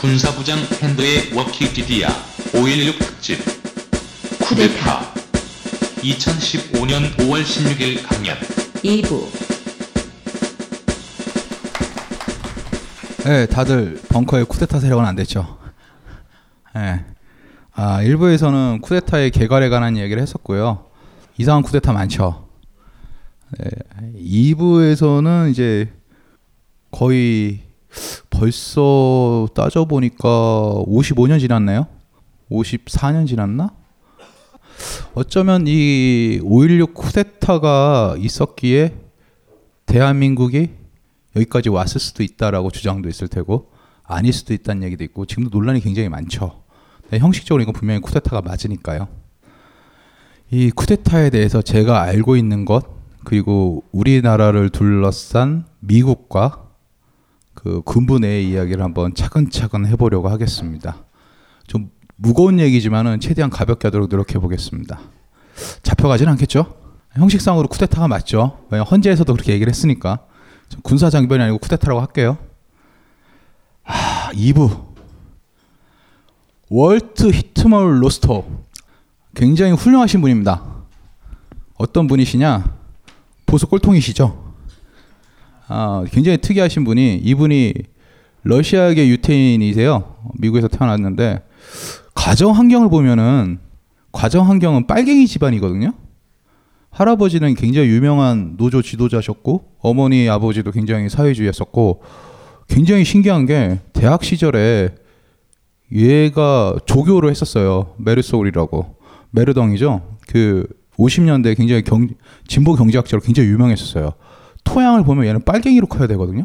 군사부장 핸드의 워키디디아 516 특집 쿠데타 2015년 5월 16일 강연 2부 네, 다들 벙커의 쿠데타 세력은 안 됐죠. 네. 아, 일부에서는 쿠데타의 개괄에 관한 얘기를 했었고요. 이상한 쿠데타 많죠. 네, 2부에서는 이제 거의 벌써 따져보니까 55년 지났나요? 54년 지났나? 어쩌면 이 5.16 쿠데타가 있었기에 대한민국이 여기까지 왔을 수도 있다라고 주장도 있을 테고 아닐 수도 있다는 얘기도 있고 지금도 논란이 굉장히 많죠. 네, 형식적으로 이건 분명히 쿠데타가 맞으니까요. 이 쿠데타에 대해서 제가 알고 있는 것 그리고 우리나라를 둘러싼 미국과 그 군부 내의 이야기를 한번 차근차근 해보려고 하겠습니다. 좀 무거운 얘기지만은 최대한 가볍게 하도록 노력해 보겠습니다. 잡혀가진 않겠죠? 형식상으로 쿠데타가 맞죠. 왜냐 헌재에서도 그렇게 얘기를 했으니까 군사 장변이 아니고 쿠데타라고 할게요. 아, 2부 월트 히트멀 로스터 굉장히 훌륭하신 분입니다. 어떤 분이시냐? 보수 꼴통이시죠. 아, 굉장히 특이하신 분이 이분이 러시아계 유태인이세요. 미국에서 태어났는데 가정 환경을 보면은 가정 환경은 빨갱이 집안이거든요. 할아버지는 굉장히 유명한 노조 지도자셨고 어머니 아버지도 굉장히 사회주의였었고 굉장히 신기한 게 대학 시절에 얘가 조교를 했었어요. 메르소울이라고 메르덩이죠. 그 50년대 굉장히 경, 진보 경제학자로 굉장히 유명했었어요. 토양을 보면 얘는 빨갱이로 커야 되거든요.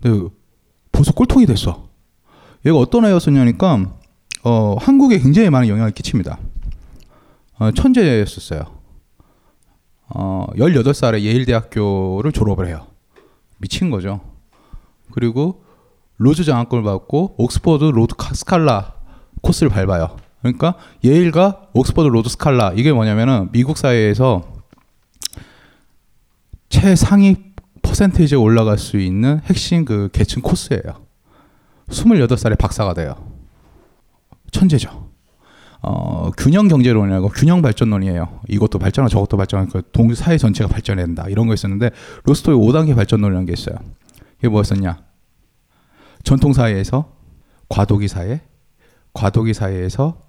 근데 벌써 꼴통이 됐어. 얘가 어떤 애였었냐니까 어, 한국에 굉장히 많은 영향을 끼칩니다. 어, 천재였었어요. 어, 18살에 예일대학교를 졸업을 해요. 미친 거죠. 그리고 로즈 장학금을 받고 옥스퍼드 Rhodes Scholar 코스를 밟아요. 그러니까 예일과 옥스퍼드 Rhodes Scholar 이게 뭐냐면은 미국 사회에서 최상위 퍼센테이지에 올라갈 수 있는 핵심 그 계층 코스예요. 28살에 박사가 돼요. 천재죠. 어, 균형 경제론이라고 균형 발전론이에요. 이것도 발전하고 저것도 발전하고 그동 사회 전체가 발전해야 된다. 이런 거 있었는데 로스토의 5단계 발전론이라는 게 있어요. 이게 뭐였었냐? 전통 사회에서 과도기 사회, 과도기 사회에서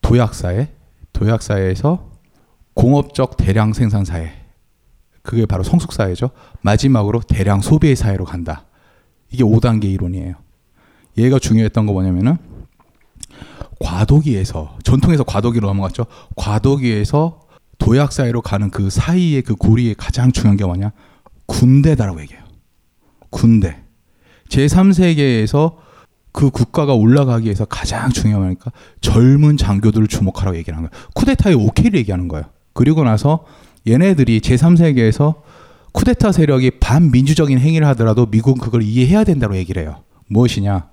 도약 사회, 도약 사회에서 공업적 대량 생산 사회. 그게 바로 성숙 사회죠. 마지막으로 대량 소비의 사회로 간다. 이게 5단계 이론이에요. 얘가 중요했던 거 뭐냐면은 과도기에서 전통에서 과도기로 넘어갔죠. 과도기에서 도약 사이로 가는 그 사이의 그 고리에 가장 중요한 게 뭐냐? 군대다라고 얘기해요. 군대. 제3세계에서 그 국가가 올라가기 위해서 가장 중요하니까 젊은 장교들을 주목하라고 얘기하는 거예요. 쿠데타의 오케이를 얘기하는 거예요. 그리고 나서 얘네들이 제3세계에서 쿠데타 세력이 반민주적인 행위를 하더라도 미국은 그걸 이해해야 된다고 얘기를 해요. 무엇이냐?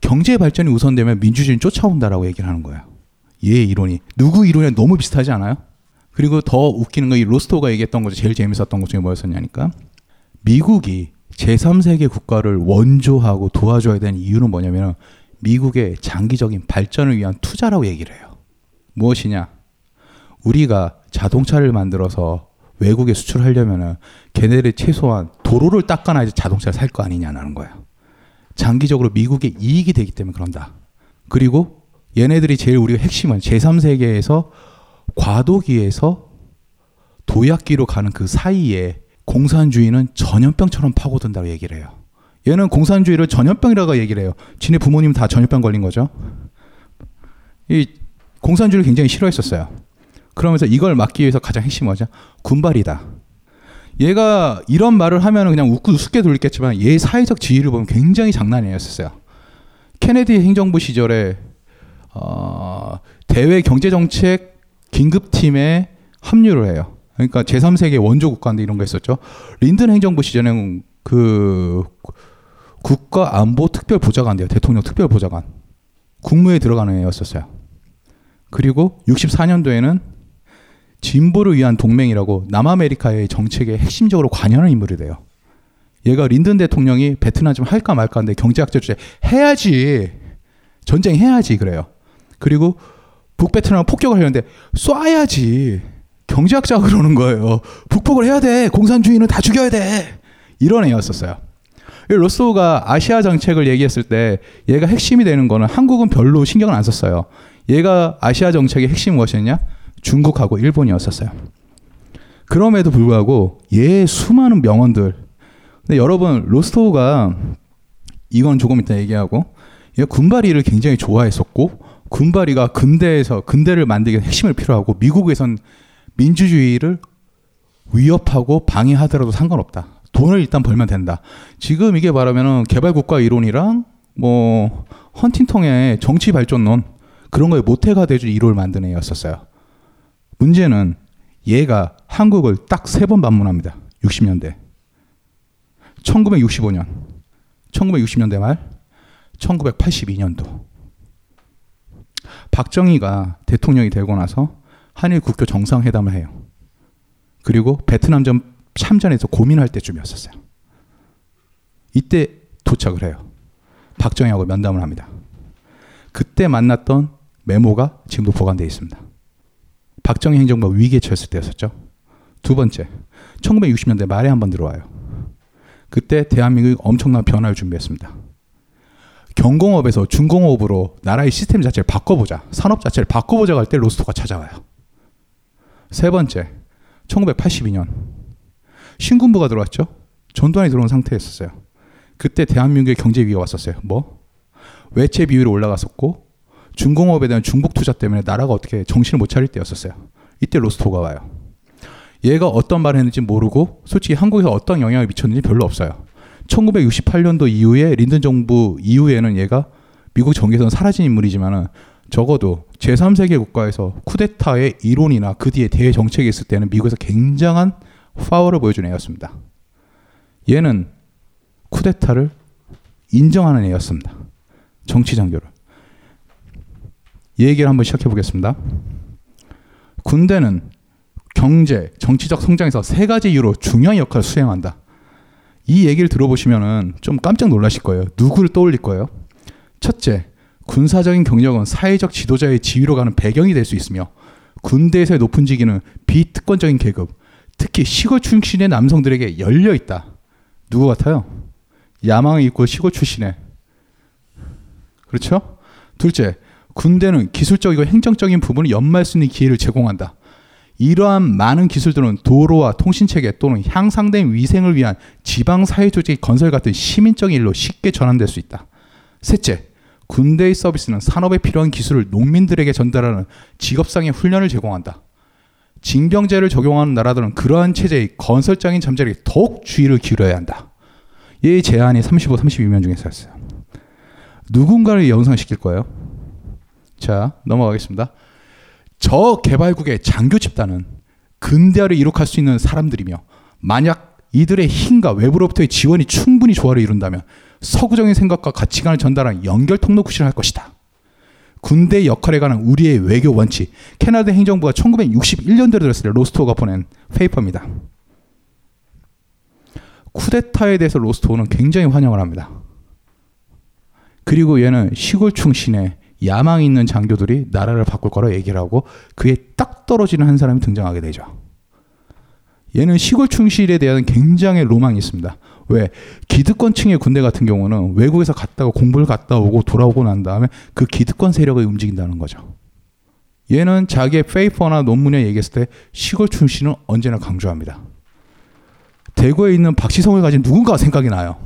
경제 발전이 우선되면 민주주의는 쫓아온다라고 얘기를 하는 거예요. 얘 이론이 누구 이론이 너무 비슷하지 않아요? 그리고 더 웃기는 건 이 로스토가 얘기했던 거 제일 재밌었던 것 중에 뭐였었냐니까 미국이 제3세계 국가를 원조하고 도와줘야 되는 이유는 뭐냐면 미국의 장기적인 발전을 위한 투자라고 얘기를 해요. 무엇이냐? 우리가 자동차를 만들어서 외국에 수출하려면은 걔네들이 최소한 도로를 닦아놔야지 자동차를 살 거 아니냐는 거예요. 장기적으로 미국의 이익이 되기 때문에 그런다. 그리고 얘네들이 제일 우리가 핵심은 제3세계에서 과도기에서 도약기로 가는 그 사이에 공산주의는 전염병처럼 파고든다고 얘기를 해요. 얘는 공산주의를 전염병이라고 얘기를 해요. 지네 부모님 다 전염병 걸린 거죠. 이 공산주의를 굉장히 싫어했었어요. 그러면서 이걸 막기 위해서 가장 핵심이 뭐죠? 군발이다. 얘가 이런 말을 하면 그냥 웃고 우습게 돌리겠지만 얘 사회적 지위를 보면 굉장히 장난이 아니었어요. 케네디 행정부 시절에 어, 대외 경제정책 긴급팀에 합류를 해요. 그러니까 제3세계 원조 국가인데 이런 거 있었죠. 린든 행정부 시절에는 그 국가 안보 특별 보좌관 돼요. 대통령 특별 보좌관. 국무에 들어가는 애였었어요. 그리고 64년도에는 진보를 위한 동맹이라고 남아메리카의 정책에 핵심적으로 관여하는 인물이 돼요. 얘가 린든 대통령이 베트남 좀 할까 말까 하는데 경제학자 주제 해야지. 전쟁 해야지 그래요. 그리고 북베트남 폭격을 하려는데 쏴야지. 경제학자가 그러는 거예요. 북폭을 해야 돼. 공산주의는 다 죽여야 돼. 이런 애였었어요. 로스가 아시아 정책을 얘기했을 때 얘가 핵심이 되는 거는 한국은 별로 신경을 안 썼어요. 얘가 아시아 정책의 핵심이 무엇이었냐? 중국하고 일본이었었어요. 그럼에도 불구하고 얘 수많은 명언들. 근데 여러분 로스토가 이건 조금 이따 얘기하고 얘 군바리를 굉장히 좋아했었고 군바리가 근대에서 근대를 만들기 핵심을 필요하고 미국에선 민주주의를 위협하고 방해하더라도 상관없다. 돈을 일단 벌면 된다. 지금 이게 말하면은 개발국가 이론이랑 뭐 헌팅턴의 정치 발전론 그런 거에 모태가 돼줄 이론을 만든 애였었어요. 문제는 얘가 한국을 딱 세 번 방문합니다. 60년대. 1965년, 1960년대 말, 1982년도. 박정희가 대통령이 되고 나서 한일 국교 정상회담을 해요. 그리고 베트남전 참전에서 고민할 때쯤이었었어요. 이때 도착을 해요. 박정희하고 면담을 합니다. 그때 만났던 메모가 지금도 보관되어 있습니다. 박정희 행정부가 위기에 처했을 때였었죠. 두 번째, 1960년대 말에 한 번 들어와요. 그때 대한민국이 엄청난 변화를 준비했습니다. 경공업에서 중공업으로 나라의 시스템 자체를 바꿔보자, 산업 자체를 바꿔보자 할 때 로스토가 찾아와요. 세 번째, 1982년 신군부가 들어왔죠. 전두환이 들어온 상태였었어요. 그때 대한민국의 경제 위기가 왔었어요. 뭐? 외채 비율이 올라갔었고 중공업에 대한 중복 투자 때문에 나라가 어떻게 정신을 못 차릴 때였었어요. 이때 로스토가 와요. 얘가 어떤 말을 했는지 모르고 솔직히 한국에서 어떤 영향을 미쳤는지 별로 없어요. 1968년도 이후에 린든 정부 이후에는 얘가 미국 정계에서는 사라진 인물이지만은 적어도 제3세계 국가에서 쿠데타의 이론이나 그 뒤에 대정책이 있을 때는 미국에서 굉장한 파워를 보여준 애였습니다. 얘는 쿠데타를 인정하는 애였습니다. 정치 장교를. 이 얘기를 한번 시작해 보겠습니다. 군대는 경제, 정치적 성장에서 세 가지 이유로 중요한 역할을 수행한다. 이 얘기를 들어보시면은 좀 깜짝 놀라실 거예요. 누구를 떠올릴 거예요? 첫째, 군사적인 경력은 사회적 지도자의 지위로 가는 배경이 될 수 있으며 군대에서의 높은 직위는 비특권적인 계급, 특히 시골 출신의 남성들에게 열려 있다. 누구 같아요? 야망을 입고 시골 출신의 그렇죠? 둘째, 군대는 기술적이고 행정적인 부분을 연마할 수 있는 기회를 제공한다. 이러한 많은 기술들은 도로와 통신체계 또는 향상된 위생을 위한 지방 사회 조직 건설 같은 시민적인 일로 쉽게 전환될 수 있다. 셋째, 군대의 서비스는 산업에 필요한 기술을 농민들에게 전달하는 직업상의 훈련을 제공한다. 징병제를 적용하는 나라들은 그러한 체제의 건설적인 잠재력에 더욱 주의를 기울여야 한다. 이 제안이 35, 32면 중에서였어요. 누군가를 연상시킬 거예요. 자, 넘어가겠습니다. 저 개발국의 장교 집단은 근대화를 이룩할 수 있는 사람들이며 만약 이들의 힘과 외부로부터의 지원이 충분히 조화를 이룬다면 서구적인 생각과 가치관을 전달하는 연결 통로 구실을 할 것이다. 군대 역할에 관한 우리의 외교 원칙. 캐나다 행정부가 1961년도에 들었을 때 로스토가 보낸 페이퍼입니다. 쿠데타에 대해서 로스토는 굉장히 환영을 합니다. 그리고 얘는 시골 충신의 야망 있는 장교들이 나라를 바꿀 거라 얘기를 하고 그에 딱 떨어지는 한 사람이 등장하게 되죠. 얘는 시골 충실에 대한 굉장히 로망이 있습니다. 왜 기득권층의 군대 같은 경우는 외국에서 갔다가 공부를 갔다 오고 돌아오고 난 다음에 그 기득권 세력을 움직인다는 거죠. 얘는 자기의 페이퍼나 논문에 얘기했을 때 시골 출신은 언제나 강조합니다. 대구에 있는 박시성을 가진 누군가 생각이 나요.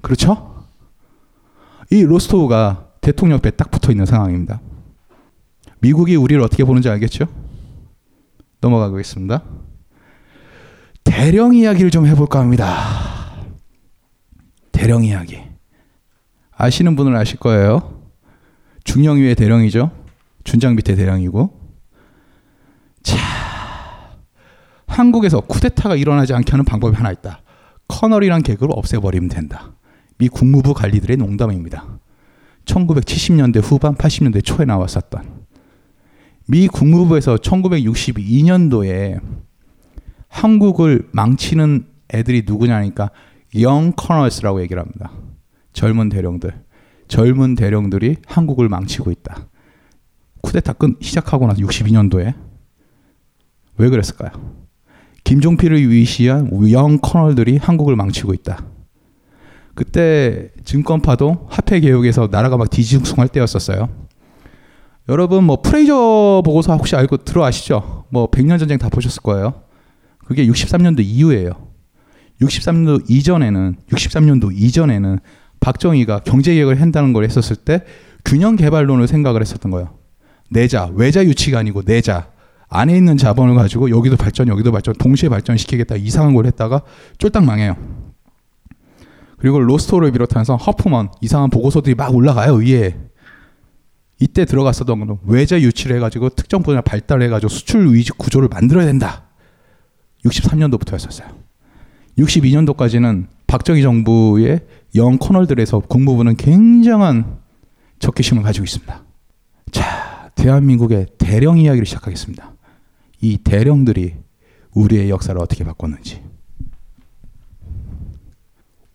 그렇죠? 이 로스토브가 대통령 옆에 딱 붙어 있는 상황입니다. 미국이 우리를 어떻게 보는지 알겠죠? 넘어가겠습니다. 대령 이야기를 좀 해볼까 합니다. 대령 이야기. 아시는 분은 아실 거예요. 중령 위의 대령이죠. 준장 밑에 대령이고. 자, 한국에서 쿠데타가 일어나지 않게 하는 방법이 하나 있다. 커널이란 계급을 없애버리면 된다. 미 국무부 관리들의 농담입니다. 1970년대 후반, 80년대 초에 나왔었던 미 국무부에서 1962년도에 한국을 망치는 애들이 누구냐니까 영 커널스라고 얘기를 합니다. 젊은 대령들. 젊은 대령들이 한국을 망치고 있다. 쿠데타 끈 시작하고 나서 62년도에 왜 그랬을까요? 김종필을 위시한 영 커널들이 한국을 망치고 있다. 그때 증권파도 화폐 개혁에서 나라가 막 뒤숭숭할 때였었어요. 여러분 뭐 프레이저 보고서 혹시 알고 들어 아시죠? 뭐 백년 전쟁 다 보셨을 거예요. 그게 63년도 이후에요. 63년도 이전에는 63년도 이전에는 박정희가 경제 개혁을 한다는 걸 했었을 때 균형 개발론을 생각을 했었던 거예요. 내자, 외자 유치가 아니고 내자. 안에 있는 자본을 가지고 여기도 발전, 여기도 발전, 동시에 발전시키겠다 이상한 걸 했다가 쫄딱 망해요. 그리고 로스토를 비롯해서 허프먼 이상한 보고서들이 막 올라가요 위에. 이때 들어갔었던 거는 외자 유치를 해가지고 특정 분야 발달해가지고 수출 위주 구조를 만들어야 된다. 63년도부터였었어요. 62년도까지는 박정희 정부의 영 코널들에서 국무부는 굉장한 적개심을 가지고 있습니다. 자, 대한민국의 대령 이야기를 시작하겠습니다. 이 대령들이 우리의 역사를 어떻게 바꿨는지.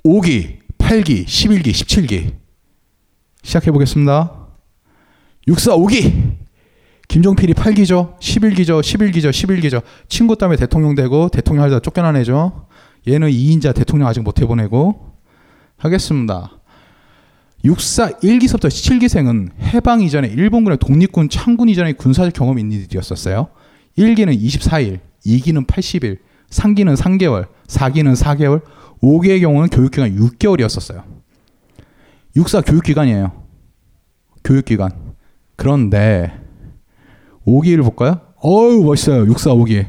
5기, 8기, 11기, 17기. 시작해 보겠습니다. 64 5기. 김종필이 8기죠. 11기죠. 11기죠. 11기죠. 친구 때문에 대통령 되고 대통령 하다 쫓겨난 애죠. 얘는 2인자 대통령 아직 못 해보내고 하겠습니다. 64 1기서부터 7기생은 해방 이전에 일본군의 독립군 창군 이전의 군사적 경험이 있는 이들이었었어요. 1기는 24일, 2기는 80일, 3기는 3개월, 4기는 4개월, 5기의 경우는 교육기간 6개월이었었어요. 64 교육기간이에요. 교육기간. 그런데 5기를 볼까요? 어우 멋있어요. 64 5기.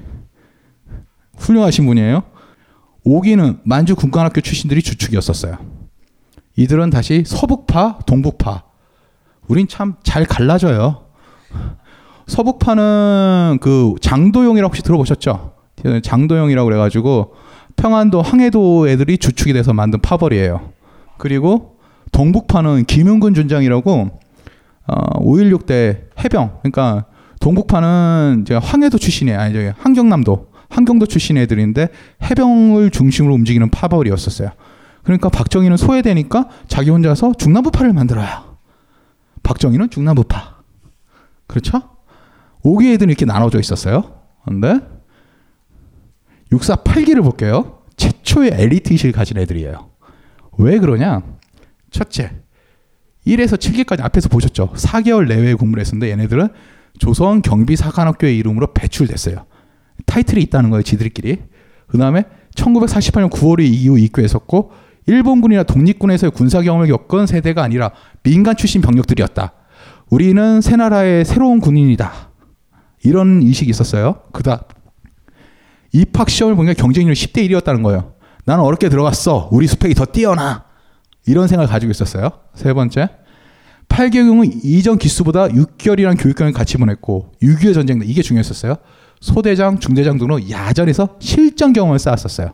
훌륭하신 분이에요. 5기는 만주 군관학교 출신들이 주축이었었어요. 이들은 다시 서북파, 동북파. 우린 참 잘 갈라져요. 서북파는 그 장도용이라고 혹시 들어보셨죠? 장도용이라고 그래가지고 평안도 항해도 애들이 주축이 돼서 만든 파벌이에요. 그리고 동북파는 김용근 준장이라고 어, 5.16때 해병, 그러니까 동북파는 황해도 출신이 아니 저기 한경남도 한경도 출신 애들인데 해병을 중심으로 움직이는 파벌이었었어요. 그러니까 박정희는 소외되니까 자기 혼자서 중남부파를 만들어요. 박정희는 중남부파. 그렇죠? 5기 애들이 이렇게 나눠져 있었어요. 근데 648기를 볼게요. 최초의 엘리트 의식을 가진 애들이에요. 왜 그러냐? 첫째, 1에서 7기까지 앞에서 보셨죠? 4개월 내외에 근무를 했었는데 얘네들은 조선 경비사관학교의 이름으로 배출됐어요. 타이틀이 있다는 거예요, 지들끼리. 그 다음에 1948년 9월에 이후 입교했었고 일본군이나 독립군에서의 군사 경험을 겪은 세대가 아니라 민간 출신 병력들이었다. 우리는 새 나라의 새로운 군인이다. 이런 인식이 있었어요. 그다 입학 시험을 보니까 경쟁률 10대 1이었다는 거예요. 나는 어렵게 들어갔어. 우리 스펙이 더 뛰어나. 이런 생각을 가지고 있었어요. 세 번째. 8개국은 이전 기수보다 6개월이라는 교육경을 같이 보냈고 6.25 전쟁 이게 중요했었어요. 소대장, 중대장 등으로 야전에서 실전 경험을 쌓았었어요.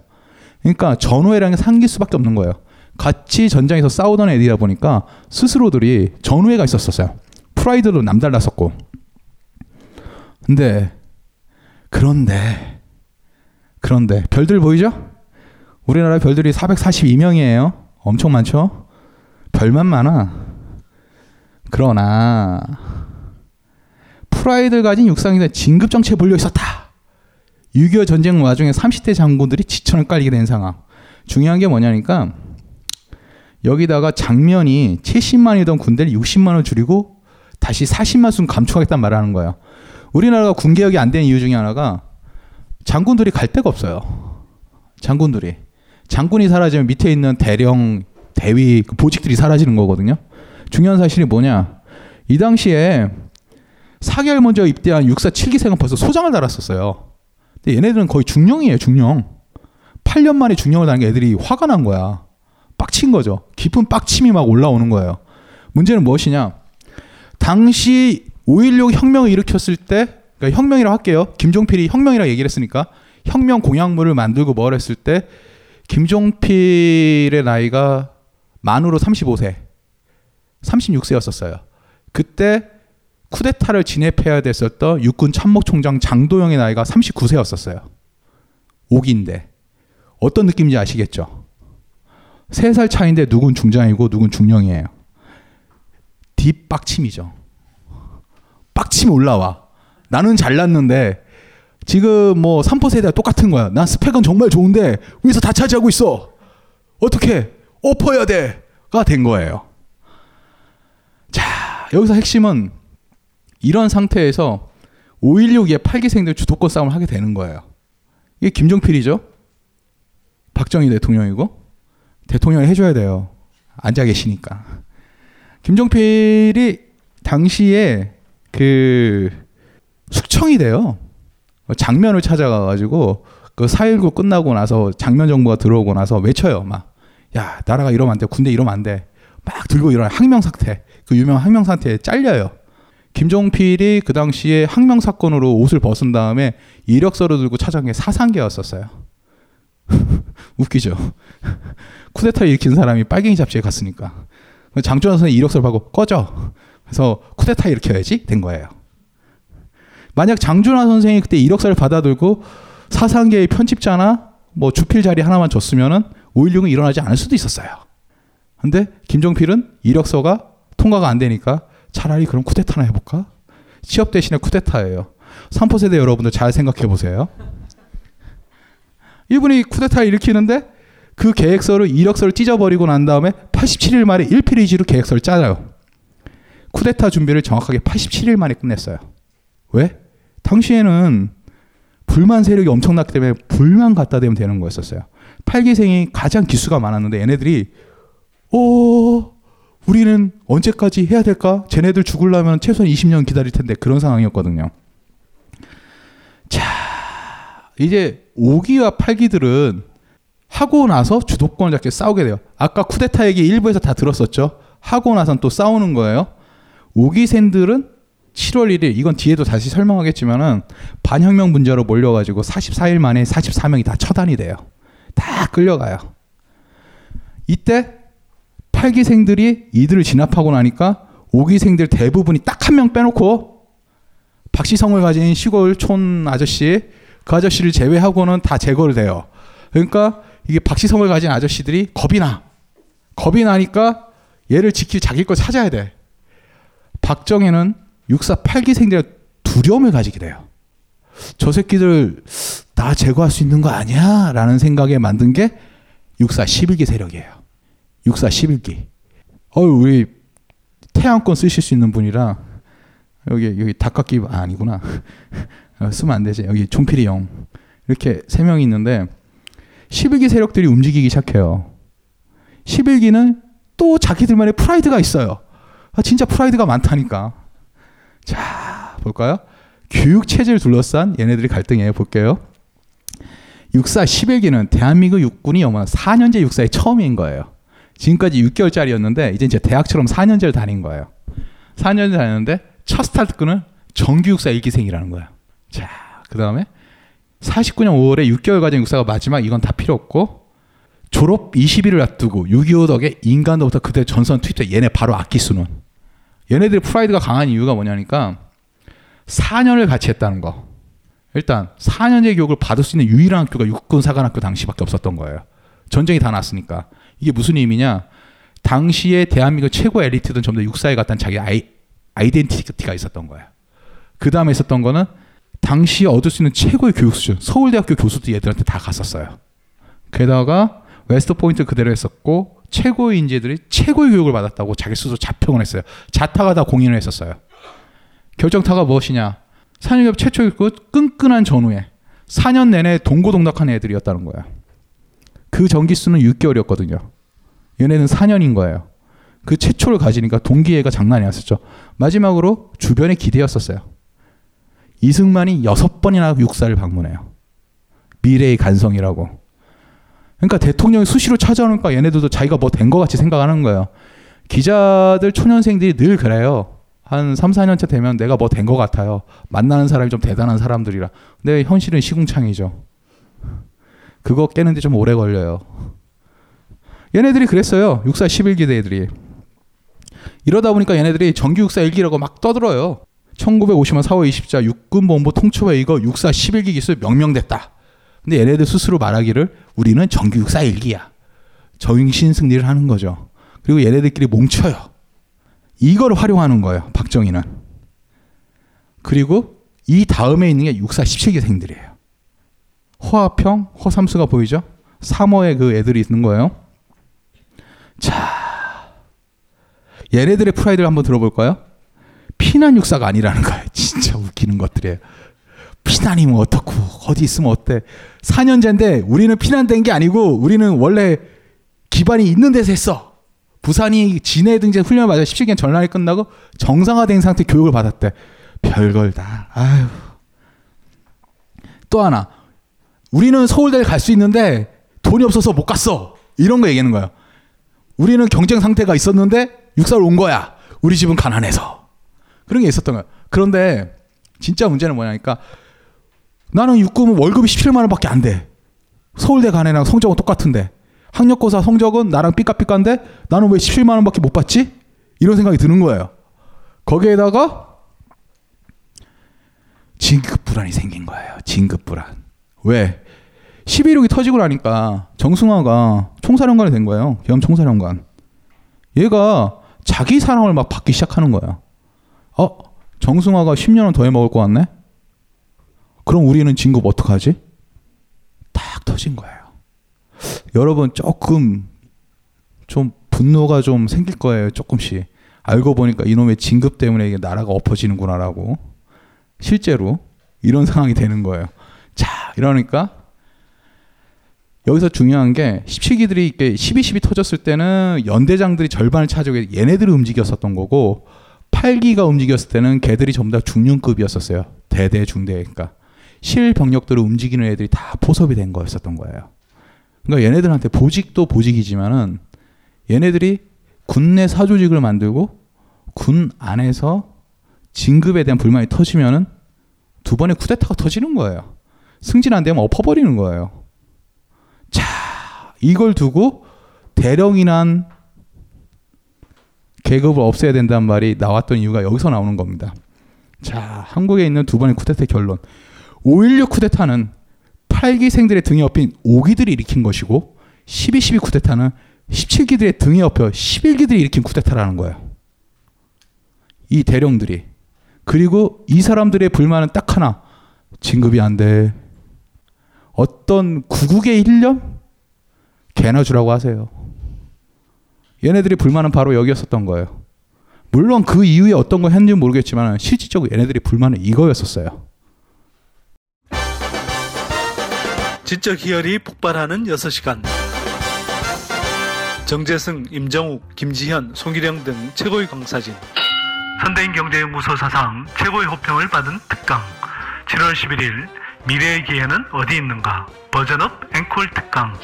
그러니까 전후회라는 게 상기수밖에 없는 거예요. 같이 전장에서 싸우던 애들이다 보니까 스스로들이 전후회가 있었었어요. 프라이드도 남달랐었고. 근데 그런데 그런데 별들 보이죠? 우리나라 별들이 442명이에요. 엄청 많죠? 별만 많아. 그러나 프라이드 가진 육상이들 진급 정체에 몰려 있었다. 6.25 전쟁 와중에 30대 장군들이 지천을 깔리게 된 상황. 중요한 게 뭐냐니까 여기다가 장면이 70만이던 군대를 60만을 줄이고 다시 40만 순 감축하겠다는 말을 하는 거예요. 우리나라가 군개혁이 안 된 이유 중에 하나가 장군들이 갈 데가 없어요. 장군들이. 장군이 사라지면 밑에 있는 대령, 대위, 그 보직들이 사라지는 거거든요. 중요한 사실이 뭐냐. 이 당시에 4개월 먼저 입대한 육사 7기생은 벌써 소장을 달았었어요. 근데 얘네들은 거의 중령이에요, 중령. 8년 만에 중령을 다는 게 애들이 화가 난 거야. 빡친 거죠. 깊은 빡침이 막 올라오는 거예요. 문제는 무엇이냐. 당시 5.16 혁명을 일으켰을 때, 그러니까 혁명이라고 할게요. 김종필이 혁명이라고 얘기를 했으니까, 혁명 공약물을 만들고 뭘 했을 때, 김종필의 나이가 만으로 35세, 36세였었어요. 그때 쿠데타를 진입해야 됐었던 육군 참모총장 장도영의 나이가 39세였었어요. 5기인데. 어떤 느낌인지 아시겠죠? 3살 차인데 누군 중장이고 누군 중령이에요. 뒷빡침이죠. 빡침 올라와. 나는 잘났는데 지금 뭐 3포 세대가 똑같은 거야. 난 스펙은 정말 좋은데 위에서 다 차지하고 있어. 어떻게 엎어야 돼?가 된 거예요. 자, 여기서 핵심은 이런 상태에서 5.16의 8기생들 주도권 싸움을 하게 되는 거예요. 이게 김종필이죠. 박정희 대통령이고 대통령이 해줘야 돼요. 앉아 계시니까. 김종필이 당시에 그 숙청이 돼요. 장면을 찾아가가지고 그 4.19 끝나고 나서 장면 정부가 들어오고 나서 외쳐요. 막, 야, 나라가 이러면 안 돼. 군대 이러면 안 돼. 막 들고 일어나 항명 사태. 그 유명 항명 사태에 잘려요. 김종필이 그 당시에 항명 사건으로 옷을 벗은 다음에 이력서를 들고 찾아간 게 사상계였었어요. 웃기죠. 쿠데타를 일으킨 사람이 빨갱이 잡지에 갔으니까. 장준환 선생 이력서를 받고 꺼져. 그래서 쿠데타 일으켜야지 된 거예요. 만약 장준환 선생이 그때 이력서를 받아들고 사상계의 편집자나 뭐 주필 자리 하나만 줬으면은 5.16은 일어나지 않을 수도 있었어요. 근데 김종필은 이력서가 통과가 안 되니까 차라리 그럼 쿠데타나 해볼까? 취업 대신에 쿠데타예요. 3포 세대 여러분들 잘 생각해 보세요. 이분이 쿠데타 일으키는데 그 계획서를 이력서를 찢어버리고 난 다음에 87일 만에 1페이지로 계획서를 짜요. 쿠데타 준비를 정확하게 87일 만에 끝냈어요. 왜? 당시에는 불만 세력이 엄청났기 때문에 불만 갖다 대면 되는 거였었어요. 8기생이 가장 기수가 많았는데 얘네들이 오 우리는 언제까지 해야 될까? 쟤네들 죽으려면 최소한 20년 기다릴 텐데 그런 상황이었거든요. 자, 이제 5기와 8기들은 하고 나서 주도권을 잡게 싸우게 돼요. 아까 쿠데타 얘기 일부에서 다 들었었죠. 하고 나선 또 싸우는 거예요. 5기생들은 7월 1일 이건 뒤에도 다시 설명하겠지만은 반혁명 분자로 몰려가지고 44일 만에 44명이 다 처단이 돼요. 다 끌려가요. 이때 8기생들이 이들을 진압하고 나니까 5기생들 대부분이 딱 한 명 빼놓고 박시성을 가진 시골촌 아저씨 그 아저씨를 제외하고는 다 제거를 돼요. 그러니까 이게 박시성을 가진 아저씨들이 겁이 나. 겁이 나니까 얘를 지킬 자기 걸 찾아야 돼. 박정희는 육사 8기생들의 두려움을 가지게 돼요. 저 새끼들 나 제거할 수 있는 거 아니야? 라는 생각에 만든 게 육사 11기 세력이에요. 육사 11기. 어유 우리 태양권 쓰실 수 있는 분이라 여기 여기 닭깎기 아, 아니구나. 쓰면 안 되지. 여기 종필이 형. 이렇게 세 명이 있는데 11기 세력들이 움직이기 시작해요. 11기는 또 자기들만의 프라이드가 있어요. 아, 진짜 프라이드가 많다니까. 자, 볼까요? 교육 체제를 둘러싼 얘네들이 갈등이에요. 볼게요. 육사 11기는 대한민국 육군이 어머 4년제 육사의 처음인 거예요. 지금까지 6개월짜리였는데 이제 이제 대학처럼 4년제를 다닌 거예요. 4년제 다녔는데 첫 스타트끈은 정규 육사 1기생이라는 거예요. 자, 그다음에 49년 5월에 6개월 과정 육사가 마지막 이건 다 필요 없고 졸업 20일을 앞두고 6.25 덕에 인간도부터 그대 전선 트위터 얘네 바로 악기 수는 얘네들이 프라이드가 강한 이유가 뭐냐니까 4년을 같이 했다는 거. 일단 4년제 교육을 받을 수 있는 유일한 학교가 육군 사관학교 당시밖에 없었던 거예요. 전쟁이 다 났으니까. 이게 무슨 의미냐? 당시에 대한민국 최고 엘리트든 전부 다 육사에 갔다는 자기 아이, 아이덴티티가 있었던 거예요. 그 다음에 있었던 거는 당시에 얻을 수 있는 최고의 교육 수준. 서울대학교 교수도 얘들한테 다 갔었어요. 게다가 웨스트 포인트 그대로 했었고 최고의 인재들이 최고의 교육을 받았다고 자기 스스로 자평을 했어요. 자타가 다 공인을 했었어요. 결정타가 무엇이냐? 산유협 최초의 그 끈끈한 전후에 4년 내내 동고동락한 애들이었다는 거야. 그 전기수는 6개월이었거든요. 얘네는 4년인 거예요. 그 최초를 가지니까 동기애가 장난이 아니었죠. 마지막으로 주변의 기대였었어요. 이승만이 여섯 번이나 육사를 방문해요. 미래의 간성이라고. 그러니까 대통령이 수시로 찾아오니까 얘네들도 자기가 뭐 된 것 같이 생각하는 거예요. 기자들 초년생들이 늘 그래요. 한 3, 4년차 되면 내가 뭐 된 것 같아요. 만나는 사람이 좀 대단한 사람들이라. 근데 현실은 시궁창이죠. 그거 깨는데 좀 오래 걸려요. 얘네들이 그랬어요. 육사 11기대 애들이. 이러다 보니까 얘네들이 정규 육사 1기라고 막 떠들어요. 1950년 4월 20일 육군본부 통초회 이거 육사 11기 기술 명명됐다. 근데 얘네들 스스로 말하기를 우리는 정규 육사 1기야. 정신 승리를 하는 거죠. 그리고 얘네들끼리 뭉쳐요. 이걸 활용하는 거예요. 박정희는. 그리고 이 다음에 있는 게 육사 17기생들이에요. 허화평, 허삼수가 보이죠? 3호에 그 애들이 있는 거예요. 자, 얘네들의 프라이드를 한번 들어볼까요? 피난 육사가 아니라는 거예요. 진짜 웃기는 것들이에요. 피난이면 어떻고 어디 있으면 어때? 4년제인데 우리는 피난된 게 아니고 우리는 원래 기반이 있는 데서 했어. 부산이 진해 등재 훈련을 받아 17개년 전란이 끝나고 정상화된 상태 교육을 받았대. 별걸 다. 아유. 또 하나. 우리는 서울대를 갈 수 있는데 돈이 없어서 못 갔어. 이런 거 얘기하는 거예요. 우리는 경쟁 상태가 있었는데 육사를 온 거야. 우리 집은 가난해서. 그런 게 있었던 거예요. 그런데 진짜 문제는 뭐냐니까 나는 육군 월급이 17만 원밖에 안 돼. 서울대 간 애랑 성적은 똑같은데 학력고사 성적은 나랑 삐까삐까인데 나는 왜 17만 원밖에 못 받지? 이런 생각이 드는 거예요. 거기에다가 진급 불안이 생긴 거예요. 진급 불안. 왜? 11.6이 터지고 나니까 정승화가 총사령관이 된 거예요. 계엄 총사령관. 얘가 자기 사람을 막 받기 시작하는 거예요. 어? 정승화가 10년은 더 해먹을 것 같네? 그럼 우리는 진급 어떡하지? 딱 터진 거예요. 여러분 조금 좀 분노가 좀 생길 거예요. 조금씩. 알고 보니까 이놈의 진급 때문에 이게 나라가 엎어지는구나라고. 실제로 이런 상황이 되는 거예요. 자, 이러니까 여기서 중요한 게 17기들이 이렇게 12, 12 터졌을 때는 연대장들이 절반을 차지하고 얘네들이 움직였었던 거고 8기가 움직였을 때는 걔들이 전부 다 중령급이었었어요. 대대 중대 그러니까 실병력들을 움직이는 애들이 다 포섭이 된 거였었던 거예요. 그러니까 얘네들한테 보직도 보직이지만은 얘네들이 군내 사조직을 만들고 군 안에서 진급에 대한 불만이 터지면은 두 번의 쿠데타가 터지는 거예요. 승진 안 되면 엎어버리는 거예요. 자, 이걸 두고 대령이란 계급을 없애야 된다는 말이 나왔던 이유가 여기서 나오는 겁니다. 자, 한국에 있는 두 번의 쿠데타 결론. 5.16 쿠데타는 8기생들의 등에 업힌 5기들이 일으킨 것이고 12.12 쿠데타는 17기들의 등에 업혀 11기들이 일으킨 쿠데타라는 거예요. 이 대령들이. 그리고 이 사람들의 불만은 딱 하나. 진급이 안 돼. 어떤 구국의 일념? 개나 주라고 하세요. 얘네들이 불만은 바로 여기였었던 거예요. 물론 그 이후에 어떤 거 했는지 모르겠지만 실질적으로 얘네들이 불만은 이거였었어요. 지적 희열이 폭발하는 6시간. 정재승, 임정욱, 김지현, 송기령 등 최고의 강사진. 현대인 경제연구소 사상 최고의 호평을 받은 특강. 7월 11일 미래의 기회는 어디 있는가 버전업 앵콜 특강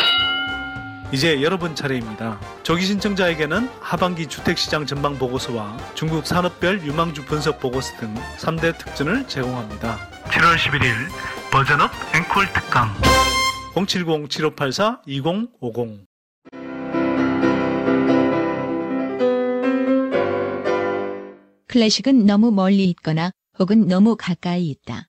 이제 여러분 차례입니다. 조기 신청자에게는 하반기 주택시장 전망 보고서와 중국 산업별 유망주 분석 보고서 등 3대 특전을 제공합니다. 7월 11일 버전업 앵콜 특강 070-7584-2050 클래식은 너무 멀리 있거나 혹은 너무 가까이 있다.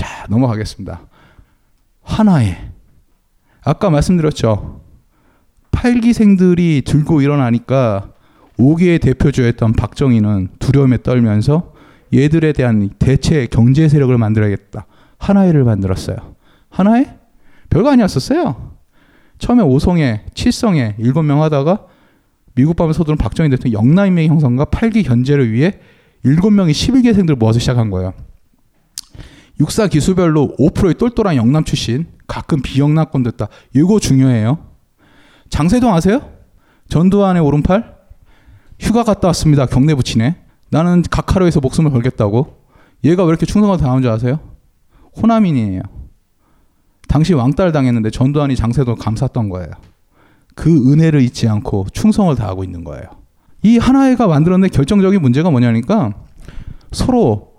자, 넘어가겠습니다. 하나에 아까 말씀드렸죠. 8기생들이 들고 일어나니까 5개의 대표주였던 박정희는 두려움에 떨면서 얘들에 대한 대체 경제 세력을 만들어야겠다. 하나회를 만들었어요. 하나회? 별거 아니었었어요. 처음에 5성에, 7성에 7명 하다가 미국 밤에 서두른 박정희 대통령 영남인명 형성과 8기 견제를 위해 7명이 11개생들을 모아서 시작한 거예요. 육사 기수별로 5%의 똘똘한 영남 출신, 가끔 비영남권 됐다. 이거 중요해요. 장세동 아세요? 전두환의 오른팔? 휴가 갔다 왔습니다. 경내 부치네. 나는 각하로에서 목숨을 걸겠다고. 얘가 왜 이렇게 충성을 당한 줄 아세요? 호남인이에요. 당시 왕따를 당했는데 전두환이 장세동을 감쌌던 거예요. 그 은혜를 잊지 않고 충성을 다하고 있는 거예요. 이 하나회가 만들어낸 결정적인 문제가 뭐냐니까 서로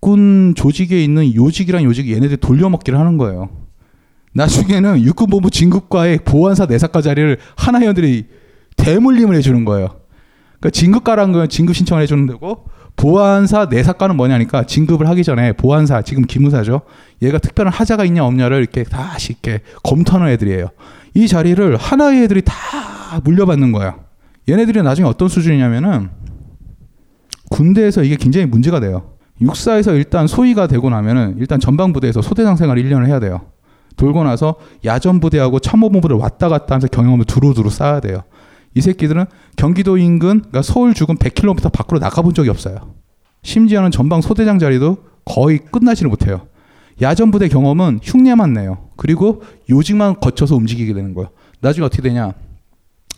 국군 조직에 있는 요직이란 요직이 얘네들 돌려먹기를 하는 거예요. 나중에는 육군본부 진급과의 보안사 내사과 자리를 하나회원들이 대물림을 해주는 거예요. 그러니까 진급가라는 건 진급 신청을 해주는 데고 보안사 내사과는 뭐냐니까 진급을 하기 전에 보안사 지금 기무사죠. 얘가 특별한 하자가 있냐 없냐를 이렇게 다시 이렇게 검토하는 애들이에요. 이 자리를 하나의 애들이 다 물려받는 거야. 얘네들이 나중에 어떤 수준이냐면은 군대에서 이게 굉장히 문제가 돼요. 육사에서 일단 소위가 되고 나면은 일단 전방부대에서 소대장 생활을 1년을 해야 돼요. 돌고 나서 야전부대하고 참모본부를 왔다 갔다 하면서 경험을 두루두루 쌓아야 돼요. 이 새끼들은 경기도 인근, 그러니까 서울 주근 100km 밖으로 나가본 적이 없어요. 심지어는 전방 소대장 자리도 거의 끝나지를 못해요. 야전부대 경험은 흉내만 내요. 그리고 요직만 거쳐서 움직이게 되는 거예요. 나중에 어떻게 되냐?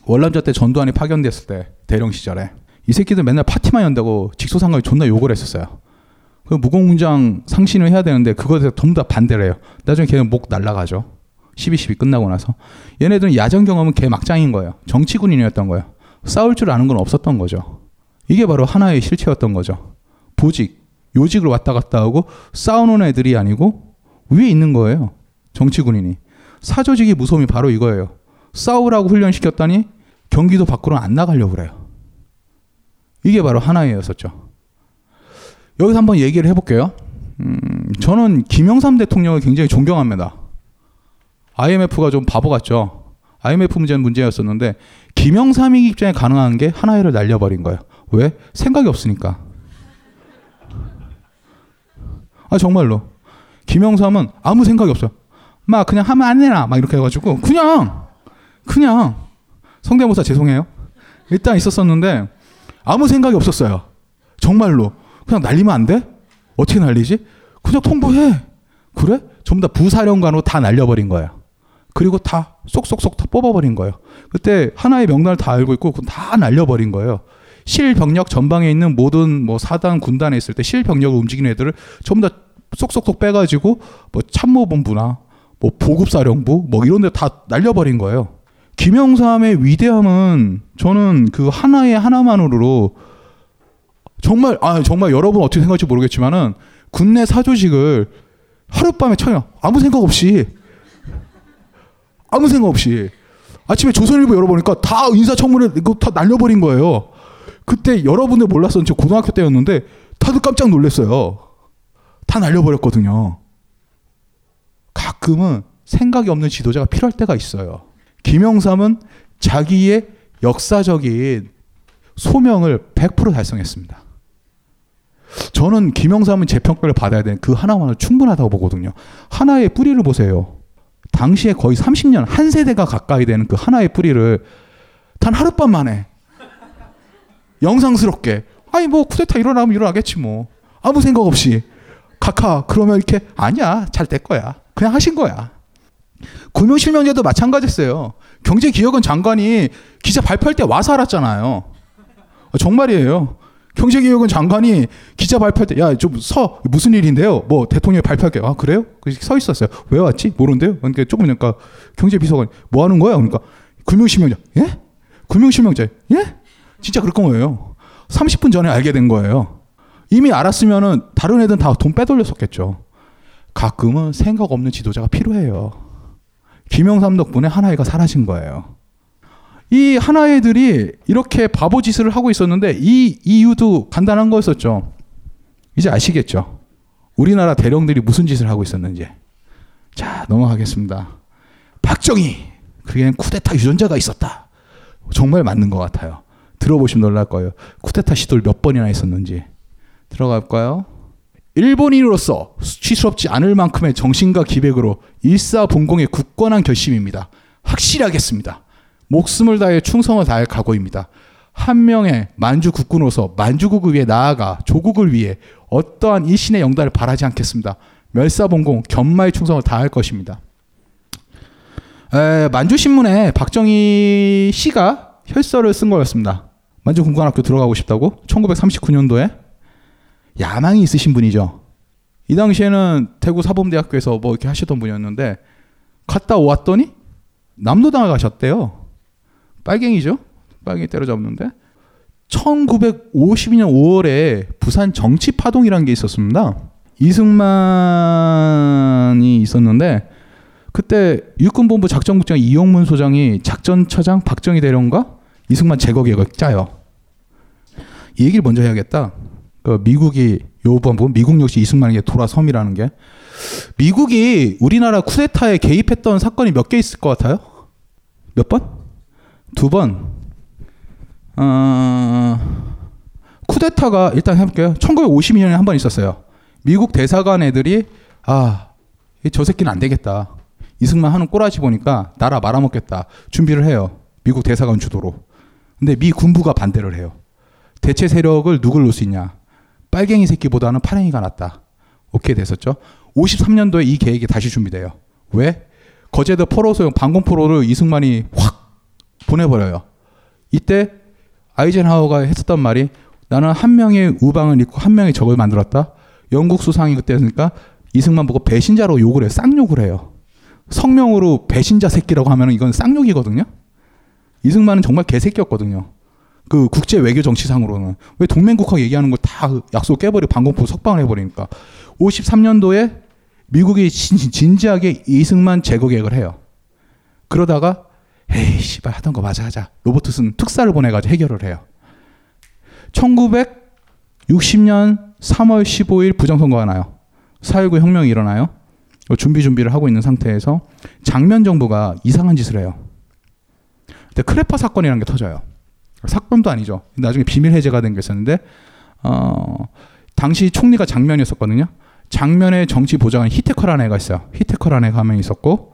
월남자 때 전두환이 파견됐을 때 대령 시절에 이 새끼들 맨날 파티만 연다고 직소상관이 존나 욕을 했었어요. 그 무공문장 상신을 해야 되는데 그거에 대해서 전부 다 반대를 해요. 나중에 걔는 목 날라가죠. 12.12 끝나고 나서. 얘네들은 야전 경험은 개 막장인 거예요. 정치군인이었던 거예요. 싸울 줄 아는 건 없었던 거죠. 이게 바로 하나의 실체였던 거죠. 보직, 요직을 왔다 갔다 하고 싸우는 애들이 아니고 위에 있는 거예요. 정치군인이. 사조직의 무서움이 바로 이거예요. 싸우라고 훈련시켰더니 경기도 밖으로는 안 나가려고 그래요. 이게 바로 하나였었죠. 여기서 한번 얘기를 해볼게요. 음, 저는 김영삼 대통령을 굉장히 존경합니다. IMF가 좀 바보 같죠. IMF 문제는 문제였었는데 김영삼이 입장에 가능한 게 하나회를 날려버린 거예요. 왜? 생각이 없으니까. 아 정말로 김영삼은 아무 생각이 없어요. 막 그냥 하면 안 되나 막 이렇게 해가지고 그냥 그냥 성대모사 죄송해요. 일단 있었었는데 아무 생각이 없었어요. 정말로 그냥 날리면 안 돼? 어떻게 날리지? 그냥 통보해. 그래? 전부 다 부사령관으로 다 날려버린 거예요. 그리고 다 쏙쏙쏙 다 뽑아버린 거예요. 그때 하나의 명단을 다 알고 있고 다 날려버린 거예요. 실병력 전방에 있는 모든 뭐 사단 군단에 있을 때 실병력을 움직이는 애들을 전부 다 쏙쏙쏙 빼가지고 뭐 참모본부나 뭐 보급사령부 뭐 이런 데 다 날려버린 거예요. 김영삼의 위대함은 저는 그 하나의 하나만으로 정말 아 정말 여러분 어떻게 생각할지 모르겠지만은 군내 사조직을 하룻밤에 쳐요. 아무 생각 없이 아무 생각 없이 아침에 조선일보 열어보니까 다 인사청문회 이거 다 날려버린 거예요. 그때 여러분들 몰랐었는데 저 고등학교 때였는데 다들 깜짝 놀랐어요. 다 날려버렸거든요. 가끔은 생각이 없는 지도자가 필요할 때가 있어요. 김영삼은 자기의 역사적인 소명을 100% 달성했습니다. 저는 김영삼은 재평가를 받아야 되는 그 하나만은 충분하다고 보거든요. 하나의 뿌리를 보세요. 당시에 거의 30년, 한 세대가 가까이 되는 그 하나의 뿌리를 단 하룻밤 만에 영상스럽게 아니 뭐 쿠데타 일어나면 일어나겠지 뭐. 아무 생각 없이 카카 그러면 이렇게 아니야 잘 될 거야. 그냥 하신 거야. 금융실명제도 마찬가지였어요. 경제기획원 장관이 기자 발표할 때 와서 알았잖아요. 정말이에요 경제기획원 장관이 기자 발표할 때야 좀 서. 무슨 일인데요? 뭐 대통령이 발표할게 아 그래요? 서 있었어요. 왜 왔지? 모르는데요? 그러니까 조금 그러니까 경제비서관 뭐 하는 거야? 그러니까 금융실명제 예? 금융실명제 예? 진짜 그럴 거예요. 30분 전에 알게 된 거예요. 이미 알았으면은 다른 애들은 다 돈 빼돌렸었겠죠. 가끔은 생각 없는 지도자가 필요해요. 김영삼 덕분에 하나이가 사라진 거예요. 이 하나 애들이 이렇게 바보 짓을 하고 있었는데 이 이유도 간단한 거였었죠. 이제 아시겠죠? 우리나라 대령들이 무슨 짓을 하고 있었는지. 자, 넘어가겠습니다. 박정희! 그게는 쿠데타 유전자가 있었다. 정말 맞는 것 같아요. 들어보시면 놀랄 거예요. 쿠데타 시도를 몇 번이나 했었는지. 들어갈까요? 일본인으로서 수치스럽지 않을 만큼의 정신과 기백으로 일사봉공의 굳건한 결심입니다. 확실하겠습니다. 목숨을 다해 충성을 다할 각오입니다. 한 명의 만주 국군으로서 만주국을 위해 나아가 조국을 위해 어떠한 일신의 영달을 바라지 않겠습니다. 멸사봉공 견마의 충성을 다할 것입니다. 에, 만주신문에 박정희 씨가 혈서를 쓴 거였습니다. 만주 군관학교 들어가고 싶다고 1939년도에 야망이 있으신 분이죠. 이 당시에는 대구 사범대학교에서 뭐 이렇게 하시던 분이었는데 갔다 왔더니 남로당을 가셨대요. 빨갱이죠. 빨갱이 때려잡는데 1952년 5월에 부산 정치 파동이라는 게 있었습니다. 이승만이 있었는데 그때 육군본부 작전국장 이용문 소장이 작전처장 박정희 대령과 이승만 제거 계획을 짜요. 이 얘기를 먼저 해야겠다. 그 미국이 요번 미국 역시 이승만에게 돌아섬이라는 게 미국이 우리나라 쿠데타에 개입했던 사건이 몇 개 있을 것 같아요? 몇 번? 두 번. 어... 쿠데타가 일단 해볼게요. 1952년에 한 번 있었어요. 미국 대사관 애들이 아, 저 새끼는 안 되겠다. 이승만 하는 꼬라지 보니까 나라 말아먹겠다. 준비를 해요. 미국 대사관 주도로. 근데 미 군부가 반대를 해요. 대체 세력을 누굴 놓을 수 있냐? 빨갱이 새끼보다는 파랭이가 낫다. 오케이 됐었죠. 53년도에 이 계획이 다시 준비돼요. 왜? 거제도 포로소형 방공포로를 이승만이 확 보내버려요. 이때 아이젠하워가 했었던 말이 나는 한 명의 우방을 잃고 한 명의 적을 만들었다. 영국 수상이 그때니까 이승만 보고 배신자로 욕을 해요. 쌍욕을 해요. 성명으로 배신자 새끼라고 하면 이건 쌍욕이거든요. 이승만은 정말 개새끼였거든요. 그 국제 외교 정치상으로는 왜 동맹국하고 얘기하는 걸 다 약속 깨버리고 방공포 석방을 해버리니까 53년도에 미국이 진, 지하게 이승만 제거 계획을 해요. 그러다가 에이 씨발 하던 거 맞아 하자. 로버트슨 특사를 보내가지고 해결을 해요. 1960년 3월 15일 부정선거가 나요. 4.19 혁명이 일어나요. 준비 준비를 하고 있는 상태에서 장면 정부가 이상한 짓을 해요. 근데 크래퍼 사건이라는 게 터져요. 사건도 아니죠. 나중에 비밀 해제가 된 게 있었는데 어, 당시 총리가 장면이었었거든요. 장면의 정치 보좌관 히테커라는 애가 있어요. 히테커라는 애가 한 명 있었고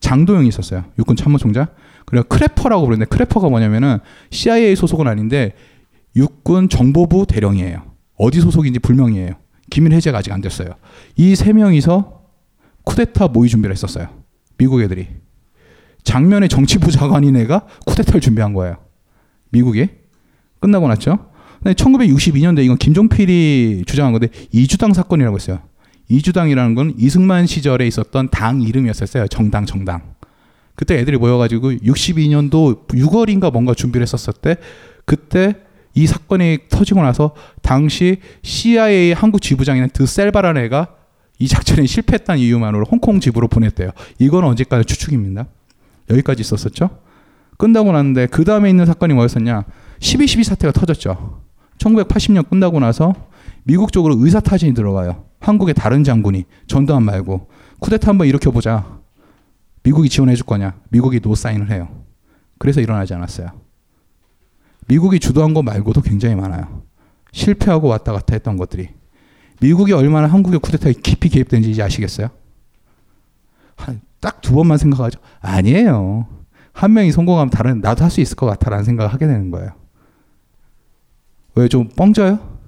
장도영이 있었어요. 육군 참모총장. 그리고 크래퍼라고 부르는데 크래퍼가 뭐냐면은 CIA 소속은 아닌데 육군 정보부 대령이에요. 어디 소속인지 불명이에요. 기밀 해제가 아직 안 됐어요. 이 세 명이서 쿠데타 모의 준비를 했었어요. 미국 애들이. 장면의 정치부 장관인 애가 쿠데타를 준비한 거예요. 미국이. 끝나고 났죠. 1962년도에 이건 김종필이 주장한 건데 이주당 사건이라고 했어요. 이주당이라는 건 이승만 시절에 있었던 당 이름이었어요. 정당 정당. 그때 애들이 모여가지고 62년도 6월인가 뭔가 준비를 했었을 때 그때 이 사건이 터지고 나서 당시 CIA 한국 지부장인 드셀바라는 애가 이 작전에 실패했다는 이유만으로 홍콩 지부로 보냈대요. 이건 언제까지 추측입니다. 여기까지 있었었죠. 끝나고 났는데 그 다음에 있는 사건이 뭐였었냐? 12.12 사태가 터졌죠. 1980년 끝나고 나서 미국 쪽으로 의사 타진이 들어가요. 한국의 다른 장군이 전두환 말고 쿠데타 한번 일으켜보자. 미국이 지원해 줄 거냐? 미국이 노 사인을 해요. 그래서 일어나지 않았어요. 미국이 주도한 거 말고도 굉장히 많아요. 실패하고 왔다 갔다 했던 것들이. 미국이 얼마나 한국의 쿠데타에 깊이 개입된지 이제 아시겠어요? 딱 두 번만 생각하죠. 아니에요. 한 명이 성공하면 다른 나도 할 수 있을 것 같아라는 생각을 하게 되는 거예요. 왜 좀 뻥져요?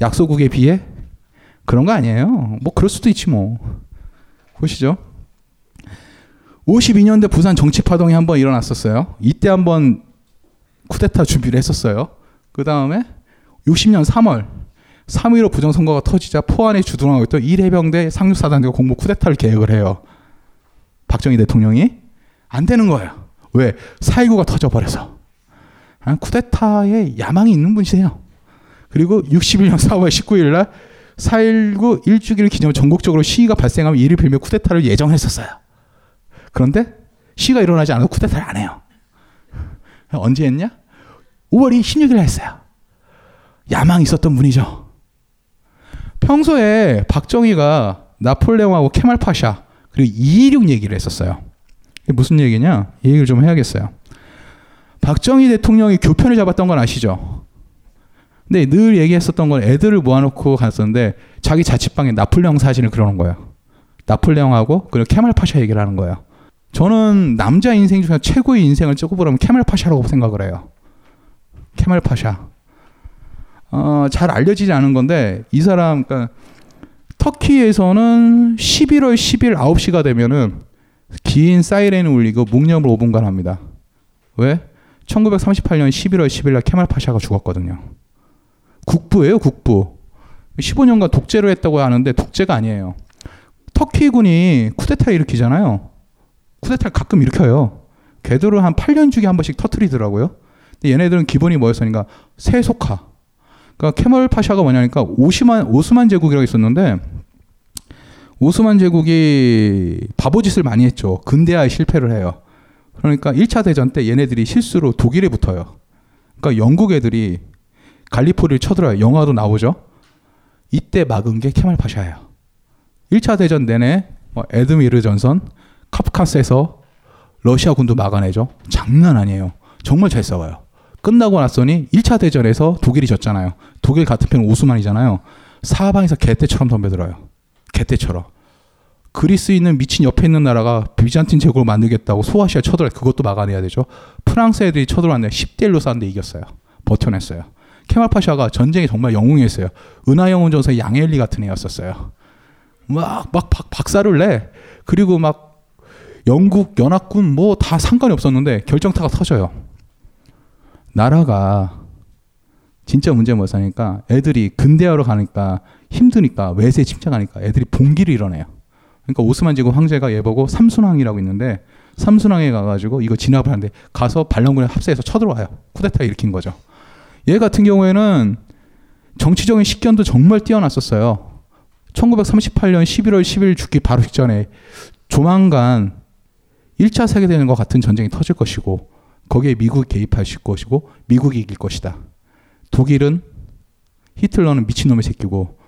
약소국에 비해 그런 거 아니에요. 뭐 그럴 수도 있지 뭐. 보시죠. 52년대 부산 정치 파동이 한번 일어났었어요. 이때 한번 쿠데타 준비를 했었어요. 그 다음에 60년 3월 3.15 부정선거가 터지자 포안에 주둔하고 있던 1해병대 상륙사단대가 공모 쿠데타를 계획을 해요. 박정희 대통령이 안 되는 거예요. 왜? 4.19가 터져버려서. 아, 쿠데타에 야망이 있는 분이세요. 그리고 61년 4월 19일 날 4.19 일주기를 기념 전국적으로 시위가 발생하면 이를 빌며 쿠데타를 예정했었어요. 그런데 시위가 일어나지 않아도 쿠데타를 안 해요. 언제 했냐? 5월 16일 했어요. 야망이 있었던 분이죠. 평소에 박정희가 나폴레옹하고 케말파샤 그리고 216 얘기를 했었어요. 무슨 얘기냐? 이 얘기를 좀 해야겠어요. 박정희 대통령이 교편을 잡았던 건 아시죠? 근데 늘 얘기했었던 건 애들을 모아놓고 갔었는데 자기 자취방에 나폴레옹 사진을 그려놓은 거예요. 나폴레옹하고 그리고 케말 파샤 얘기를 하는 거예요. 저는 남자 인생 중에 최고의 인생을 꼽으라면 케말 파샤라고 생각을 해요. 케말 파샤. 어, 잘 알려지지 않은 건데 이 사람 그러니까 터키에서는 11월 10일 9시가 되면은 긴 사이렌이 울리고 묵념을 5분간 합니다. 왜? 1938년 11월 10일 날 케말 파샤가 죽었거든요. 국부예요, 국부. 15년간 독재를 했다고 하는데 독재가 아니에요. 터키군이 쿠데타 일으키잖아요. 쿠데타를 가끔 일으켜요. 걔들은 한 8년 주기 한 번씩 터트리더라고요. 근데 얘네들은 기본이 뭐였으니까 세속화. 그러니까 케멀 파샤가 뭐냐니까 오스만 오스만 제국이라고 있었는데 오스만 제국이 바보짓을 많이 했죠. 근대화에 실패를 해요. 그러니까 1차 대전 때 얘네들이 실수로 독일에 붙어요. 그러니까 영국 애들이 갈리포리를 쳐들어요. 영화도 나오죠. 이때 막은 게 케말 파샤예요. 1차 대전 내내 뭐 에드미 르 전선, 카프카스에서 러시아 군도 막아내죠. 장난 아니에요. 정말 잘 싸워요. 끝나고 났더니 1차 대전에서 독일이 졌잖아요. 독일 같은 편은 오스만이잖아요. 사방에서 개떼처럼 덤벼들어요. 개떼처럼. 그리스 있는 미친 옆에 있는 나라가 비잔틴 제국을 만들겠다고 소아시아 쳐들어 그것도 막아내야 되죠. 프랑스 애들이 쳐들어왔는데 10대 1로 쌌는데 이겼어요. 버텨냈어요. 케말 파샤가 전쟁에 정말 영웅이었어요. 은하영웅 전사의 양엘리 같은 애였었어요. 막, 막 박, 박살을 내. 그리고 막 영국 연합군 뭐 다 상관이 없었는데 결정타가 터져요. 나라가 진짜 문제 뭐사니까 애들이 근대화로 가니까 힘드니까 외세 침략하니까 애들이 봉기를 일어내요. 그러니까 오스만 제국 황제가 얘 보고 삼순왕이라고 있는데 삼순왕에 가가지고 이거 진압을 하는데 가서 반란군에 합세해서 쳐들어와요. 쿠데타 일으킨 거죠. 얘 같은 경우에는 정치적인 식견도 정말 뛰어났었어요. 1938년 11월 10일 죽기 바로 직전에 조만간 1차 세계대전과 같은 전쟁이 터질 것이고 거기에 미국이 개입할 것이고 미국이 이길 것이다. 독일은 히틀러는 미친놈의 새끼고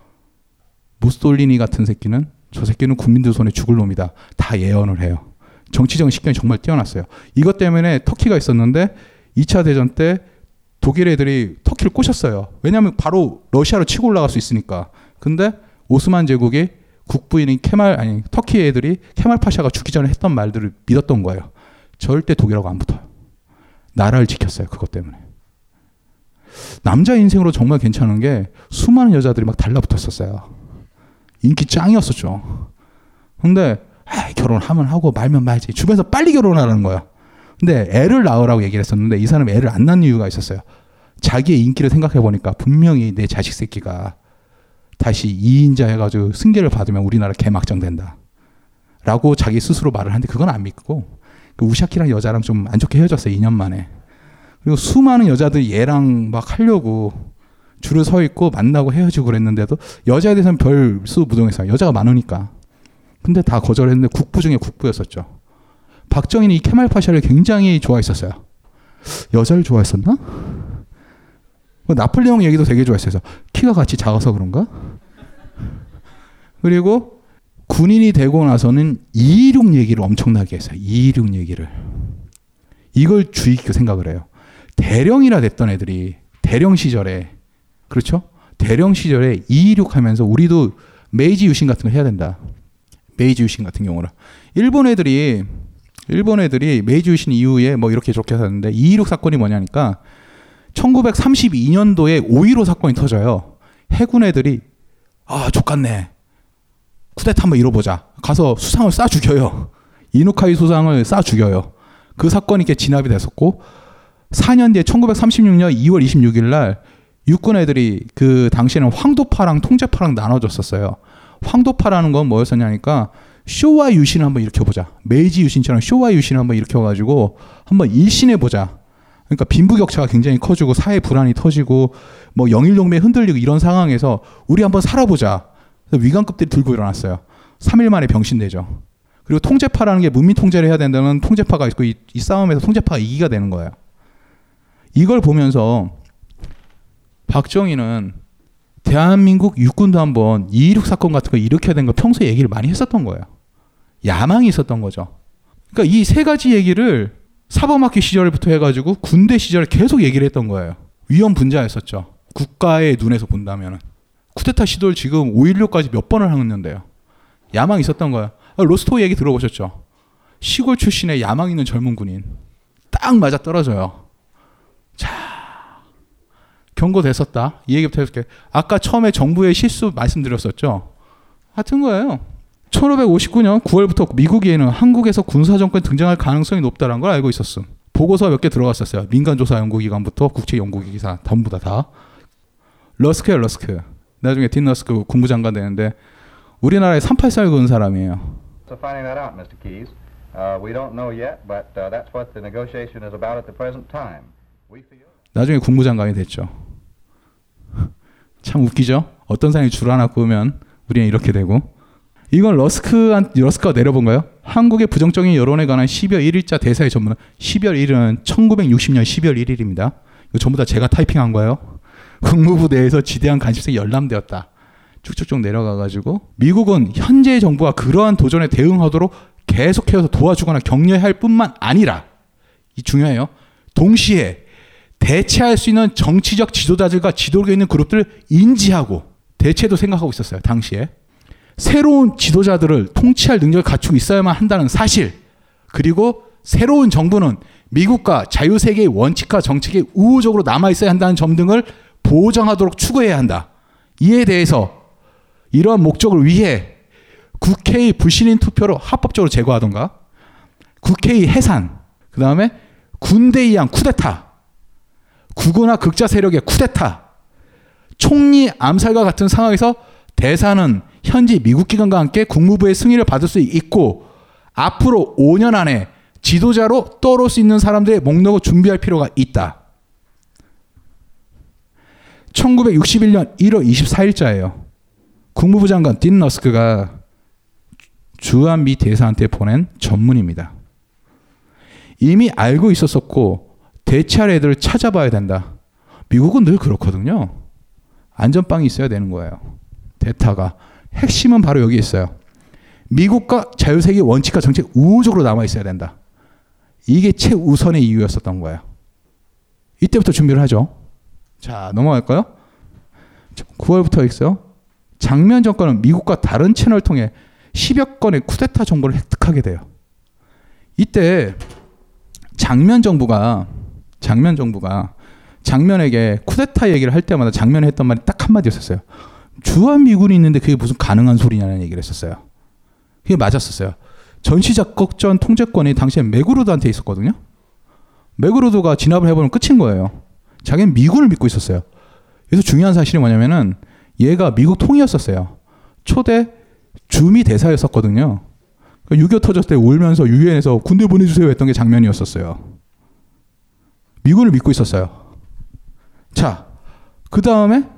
무솔리니 같은 새끼는 저 새끼는 국민들 손에 죽을 놈이다. 다 예언을 해요. 정치적인 식견이 정말 뛰어났어요. 이것 때문에 터키가 있었는데 2차 대전 때 독일 애들이 터키를 꼬셨어요. 왜냐하면 바로 러시아로 치고 올라갈 수 있으니까. 근데 오스만 제국의 국부인인 케말 아니 터키 애들이 케말 파샤가 죽기 전에 했던 말들을 믿었던 거예요. 절대 독일하고 안 붙어요. 나라를 지켰어요. 그것 때문에. 남자 인생으로 정말 괜찮은 게 수많은 여자들이 막 달라붙었었어요. 인기 짱이었었죠. 근데 아, 결혼하면 하고 말면 말지. 주변에서 빨리 결혼하라는 거야. 근데 애를 낳으라고 얘기를 했었는데 이 사람이 애를 안 낳는 이유가 있었어요. 자기의 인기를 생각해 보니까 분명히 내 자식 새끼가 다시 이인자 해가지고 승계를 받으면 우리나라 개막장 된다. 라고 자기 스스로 말을 하는데 그건 안 믿고 그 우샤키라는 여자랑 좀 안 좋게 헤어졌어요. 2년 만에. 그리고 수많은 여자들이 얘랑 막 하려고 줄을 서 있고 만나고 헤어지고 그랬는데도 여자에 대해서는 별수 무동했어요. 여자가 많으니까. 근데 다 거절했는데 국부 중에 국부였었죠. 박정희는 이 케말 파샤를 굉장히 좋아했었어요. 여자를 좋아했었나? 뭐 나폴레옹 얘기도 되게 좋아했어요. 키가 같이 작아서 그런가? 그리고 군인이 되고 나서는 226 얘기를 엄청나게 했어요. 226 얘기를. 이걸 주의 깊게 생각을 해요. 대령이라 됐던 애들이 대령 시절에 그렇죠? 대령 시절에 226 하면서 우리도 메이지 유신 같은 거 해야 된다. 메이지 유신 같은 경우는 일본 애들이 일본 애들이 메이지 유신 이후에 뭐 이렇게 저렇게 하는데 226 사건이 뭐냐니까 1932년도에 5.15 사건이 터져요. 해군 애들이 아 좆같네. 쿠데타 한번 이뤄보자. 가서 수상을 쏴 죽여요. 이누카이 수상을 쏴 죽여요. 그 사건이 이렇게 진압이 됐었고 4년 뒤에 1936년 2월 26일 날 육군 애들이 그 당시에는 황도파랑 통제파랑 나눠졌었어요. 황도파라는 건 뭐였었냐니까 쇼와 유신을 한번 일으켜보자. 메이지 유신처럼 쇼와 유신을 한번 일으켜가지고 한번 일신해 보자. 그러니까 빈부격차가 굉장히 커지고 사회 불안이 터지고 뭐 영일동맹 흔들리고 이런 상황에서 우리 한번 살아보자. 위관급들이 들고 일어났어요. 3일 만에 병신되죠. 그리고 통제파라는 게 문민 통제를 해야 된다는 통제파가 있고 이, 이 싸움에서 통제파가 이기가 되는 거예요. 이걸 보면서 박정희는 대한민국 육군도 한번 2.16 사건 같은 거 일으켜야 되는 거 평소에 얘기를 많이 했었던 거예요. 야망이 있었던 거죠. 그러니까 이 세 가지 얘기를 사범학교 시절부터 해가지고 군대 시절에 계속 얘기를 했던 거예요. 위험 분자였었죠. 국가의 눈에서 본다면은. 쿠데타 시도를 지금 5.16까지 몇 번을 했는데요. 야망 있었던 거예요. 로스토 얘기 들어보셨죠? 시골 출신의 야망 있는 젊은 군인. 딱 맞아 떨어져요. 자, 경고됐었다. 이 얘기부터 해볼게. 아까 처음에 정부의 실수 말씀드렸었죠. 같은 거예요. 1559년 9월부터 미국에는 한국에서 군사정권 등장할 가능성이 높다는 걸 알고 있었음. 보고서 몇 개 들어갔었어요. 민간조사 연구기관부터 국제연구기사 전부 다 다. 러스크야 러스크. 나중에 딘 러스크 국무장관 되는데 우리나라에 38선 그은 사람이에요. 나중에 국무장관이 됐죠. 참 웃기죠? 어떤 사람이 줄 하나 그으면 우리는 이렇게 되고 이건 러스크 러스크가 내려본가요? 한국의 부정적인 여론에 관한 12월 1일자 대사의 전문은 12월 1일은 1960년 12월 1일입니다. 이거 전부 다 제가 타이핑한 거예요. 국무부 내에서 지대한 관심성이 열람되었다. 쭉쭉쭉 내려가 가지고 미국은 현재 정부가 그러한 도전에 대응하도록 계속해서 도와주거나 격려할 뿐만 아니라 이 중요해요. 동시에 대체할 수 있는 정치적 지도자들과 지도력에 있는 그룹들을 인지하고 대체도 생각하고 있었어요. 당시에. 새로운 지도자들을 통치할 능력을 갖추고 있어야만 한다는 사실. 그리고 새로운 정부는 미국과 자유세계의 원칙과 정책에 우호적으로 남아있어야 한다는 점 등을 보장하도록 추구해야 한다. 이에 대해서 이러한 목적을 위해 국회의 불신임 투표로 합법적으로 제거하던가 국회의 해산, 그 다음에 군대에 의한 쿠데타, 국어나 극자 세력의 쿠데타, 총리 암살과 같은 상황에서 대사는 현지 미국 기관과 함께 국무부의 승인을 받을 수 있고 앞으로 5년 안에 지도자로 떠오를 수 있는 사람들의 목록을 준비할 필요가 있다. 1961년 1월 24일자예요. 국무부 장관 딘 러스크가 주한 미 대사한테 보낸 전문입니다. 이미 알고 있었었고 대체할 애들을 찾아봐야 된다. 미국은 늘 그렇거든요. 안전빵이 있어야 되는 거예요. 대타가. 핵심은 바로 여기 있어요. 미국과 자유세계 원칙과 정책 우호적으로 남아 있어야 된다. 이게 최우선의 이유였었던 거예요. 이때부터 준비를 하죠. 자, 넘어갈까요? 9월부터 있어요. 장면 정권은 미국과 다른 채널을 통해 10여 건의 쿠데타 정보를 획득하게 돼요. 이때 장면 정부가 장면 정부가 장면에게 쿠데타 얘기를 할 때마다 장면에 했던 말이 딱 한마디였었어요. 주한 미군이 있는데 그게 무슨 가능한 소리냐는 얘기를 했었어요. 그게 맞았었어요. 전시작곡전 통제권이 당시에 메그루드한테 있었거든요. 메그루드가 진압을 해보면 끝인 거예요. 자기는 미군을 믿고 있었어요. 그래서 중요한 사실이 뭐냐면은 얘가 미국 통이었었어요. 초대 주미 대사였었거든요. 6.25 터졌을 때 울면서 유엔에서 군대 보내주세요 했던 게 장면이었었어요. 미군을 믿고 있었어요. 자, 그 다음에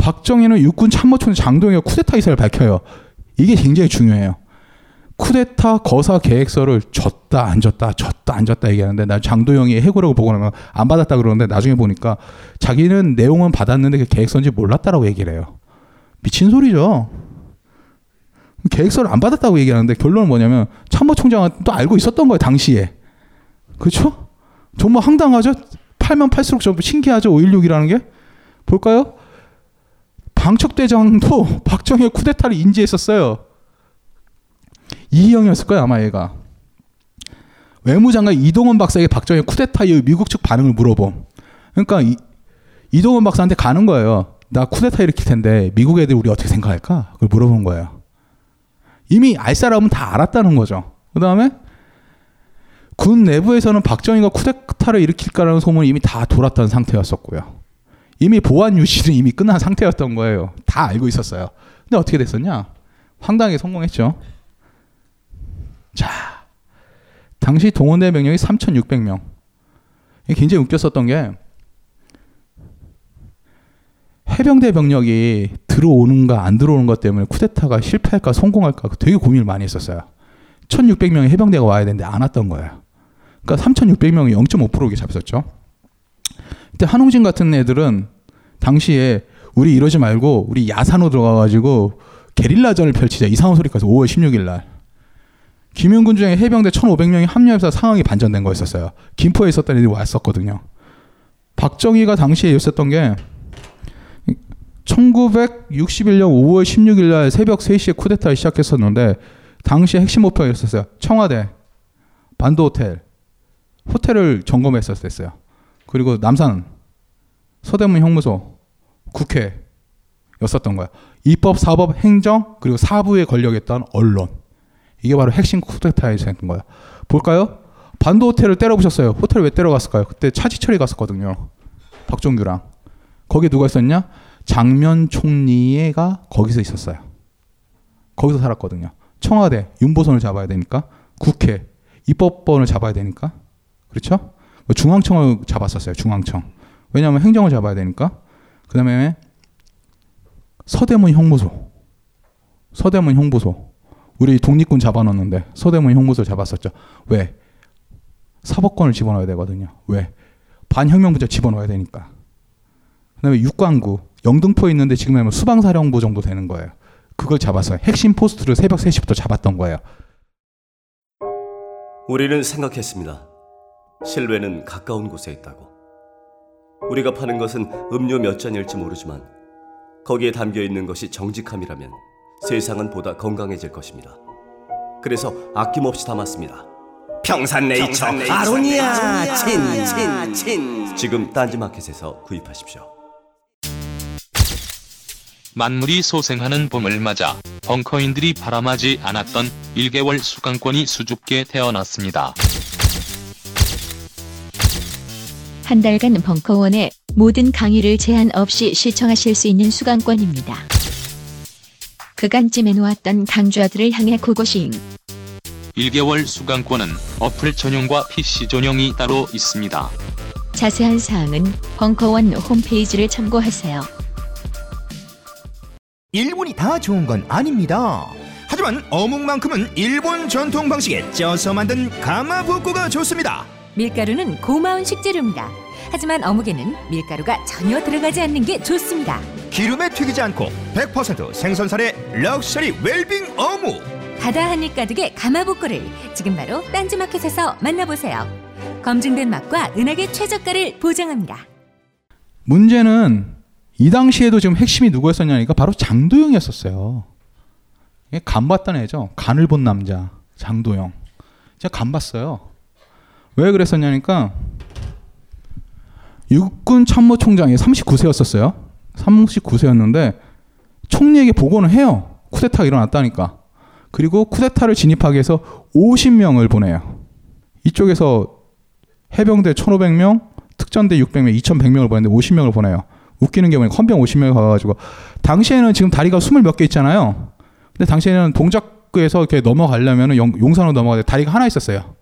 박정희는 육군 참모총 장동혁 쿠데타 의사를 밝혀요. 이게 굉장히 중요해요. 쿠데타 거사 계획서를 줬다 안 줬다 줬다 안 줬다 얘기하는데 나 장도영이 해고라고 보고 나면 안 받았다 그러는데 나중에 보니까 자기는 내용은 받았는데 그 계획서인지 몰랐다라고 얘기를 해요. 미친 소리죠. 계획서를 안 받았다고 얘기하는데 결론은 뭐냐면 참모총장은 또 알고 있었던 거예요 당시에. 그렇죠? 정말 황당하죠. 팔면 팔수록 좀 신기하죠. 5.16이라는 게 볼까요? 방척대장도 박정희 쿠데타를 인지했었어요. 이희영이었을 거예요 아마 얘가. 외무장관 이동원 박사에게 박정희 쿠데타 이후 미국 측 반응을 물어봄. 그러니까 이, 이동원 박사한테 가는 거예요. 나 쿠데타 일으킬 텐데 미국 애들 우리 어떻게 생각할까? 그걸 물어본 거예요. 이미 알 사람은 다 알았다는 거죠. 그 다음에 군 내부에서는 박정희가 쿠데타를 일으킬까라는 소문이 이미 다 돌았던 상태였었고요. 이미 보안 유지는 이미 끝난 상태였던 거예요. 다 알고 있었어요. 근데 어떻게 됐었냐? 황당하게 성공했죠. 자, 당시 동원대 병력이 3,600명. 이게 굉장히 웃겼었던 게 해병대 병력이 들어오는가 안 들어오는 것 때문에 쿠데타가 실패할까 성공할까 되게 고민을 많이 했었어요. 1,600명의 해병대가 와야 되는데 안 왔던 거예요. 그러니까 3,600명이 0.5%게 잡혔었죠. 그때 한웅진 같은 애들은 당시에 우리 이러지 말고 우리 야산으로 들어가가지고 게릴라전을 펼치자 이상한 소리까지 5월 16일 날. 김영군 중에 해병대 1,500명이 합류해서 상황이 반전된 거였었어요. 김포에 있었던 애들이 왔었거든요. 박정희가 당시에 있었던 게 1961년 5월 16일 날 새벽 3시에 쿠데타를 시작했었는데 당시 핵심 목표였었어요. 청와대, 반도 호텔, 호텔을 점검했었어요. 그리고 남산, 서대문 형무소, 국회였었던 거야. 입법, 사법, 행정 그리고 사부에 권력했던 언론. 이게 바로 핵심 쿠데타였던 거야. 볼까요? 반도 호텔을 때려부셨어요. 호텔 왜 때려갔을까요? 그때 차지철이 갔었거든요. 박종규랑. 거기 누가 있었냐? 장면 총리가 거기서 있었어요. 거기서 살았거든요. 청와대 윤보선을 잡아야 되니까 국회 입법본을 잡아야 되니까 그렇죠? 중앙청을 잡았었어요. 중앙청. 왜냐하면 행정을 잡아야 되니까. 그 다음에 서대문 형무소. 서대문 형무소. 우리 독립군 잡아놓는데 서대문 형무소 잡았었죠. 왜? 사법권을 집어넣어야 되거든요. 왜? 반혁명 부자 집어넣어야 되니까. 그 다음에 육관구. 영등포에 있는데 지금 하면 수방사령부 정도 되는 거예요. 그걸 잡았어요. 핵심 포스트를 새벽 3시부터 잡았던 거예요. 우리는 생각했습니다. 실외는 가까운 곳에 있다고. 우리가 파는 것은 음료 몇 잔일지 모르지만 거기에 담겨 있는 것이 정직함이라면 세상은 보다 건강해질 것입니다. 그래서 아낌없이 담았습니다. 평산네이처, 평산네이처 아로니아 친, 친, 친. 지금 딴지마켓에서 구입하십시오. 만물이 소생하는 봄을 맞아 벙커인들이 바람하지 않았던 1개월 수강권이 수줍게 태어났습니다. 한 달간 벙커원의 모든 강의를 제한 없이 시청하실 수 있는 수강권입니다. 그간 찜해놓았던 강좌들을 향해 고고싱. 1개월 수강권은 어플 전용과 PC 전용이 따로 있습니다. 자세한 사항은 벙커원 홈페이지를 참고하세요. 일본이 다 좋은 건 아닙니다. 하지만 어묵만큼은 일본 전통 방식에 쪄서 만든 가마부코가 좋습니다. 밀가루는 고마운 식재료입니다. 하지만 어묵에는 밀가루가 전혀 들어가지 않는 게 좋습니다. 기름에 튀기지 않고 100% 생선살의 럭셔리 웰빙 어묵. 바다 한입 가득의 가마복고를 지금 바로 딴지마켓에서 만나보세요. 검증된 맛과 은하계 최저가를 보장합니다. 문제는 이 당시에도 지금 핵심이 누구였었냐니까 바로 장도영이었었어요. 간 봤던 애죠. 간을 본 남자 장도영. 제가 간 봤어요. 왜 그랬었냐니까 육군 참모총장이 39세였었어요. 39세였는데 총리에게 보고는 해요. 쿠데타가 일어났다니까. 그리고 쿠데타를 진입하기 위해서 50명을 보내요. 이쪽에서 해병대 1,500명, 특전대 600명, 2,100명을 보냈는데 50명을 보내요. 웃기는 게 뭐냐. 헌병 50명이 가가지고 당시에는 지금 다리가 20 몇 개 있잖아요. 근데 당시에는 동작 이라크에서 이렇게 넘어가려면 용산으로 넘어가야 돼. 다리가 하나 있었어요.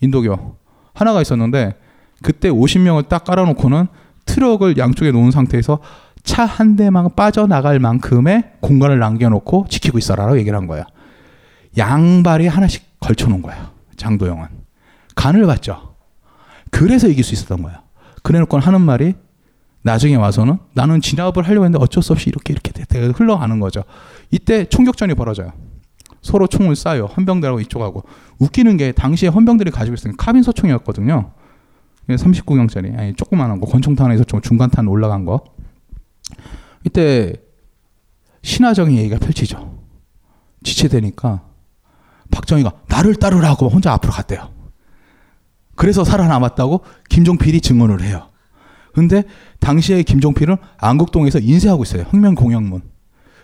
인도교 하나가 있었는데 그때 50명을 딱 깔아놓고는 트럭을 양쪽에 놓은 상태에서 차 한 대만 빠져나갈 만큼의 공간을 남겨놓고 지키고 있어라라고 얘기를 한 거야. 양발에 하나씩 걸쳐놓은 거야. 장도영은 간을 봤죠. 그래서 이길 수 있었던 거야. 그래놓고 하는 말이 나중에 와서는 나는 진압을 하려고 했는데 어쩔 수 없이 이렇게 이렇게 흘러가는 거죠. 이때 총격전이 벌어져요. 서로 총을 쏴요. 헌병들하고 이쪽하고. 웃기는 게 당시에 헌병들이 가지고 있었던 카빈 소총이었거든요. 39경짜리. 아니, 조그만한 거. 권총탄에서 좀 중간탄 올라간 거. 이때 신화적인 얘기가 펼치죠. 지체되니까 박정희가 나를 따르라고 혼자 앞으로 갔대요. 그래서 살아남았다고 김종필이 증언을 해요. 근데 당시에 김종필은 안국동에서 인쇄하고 있어요. 혁명공약문.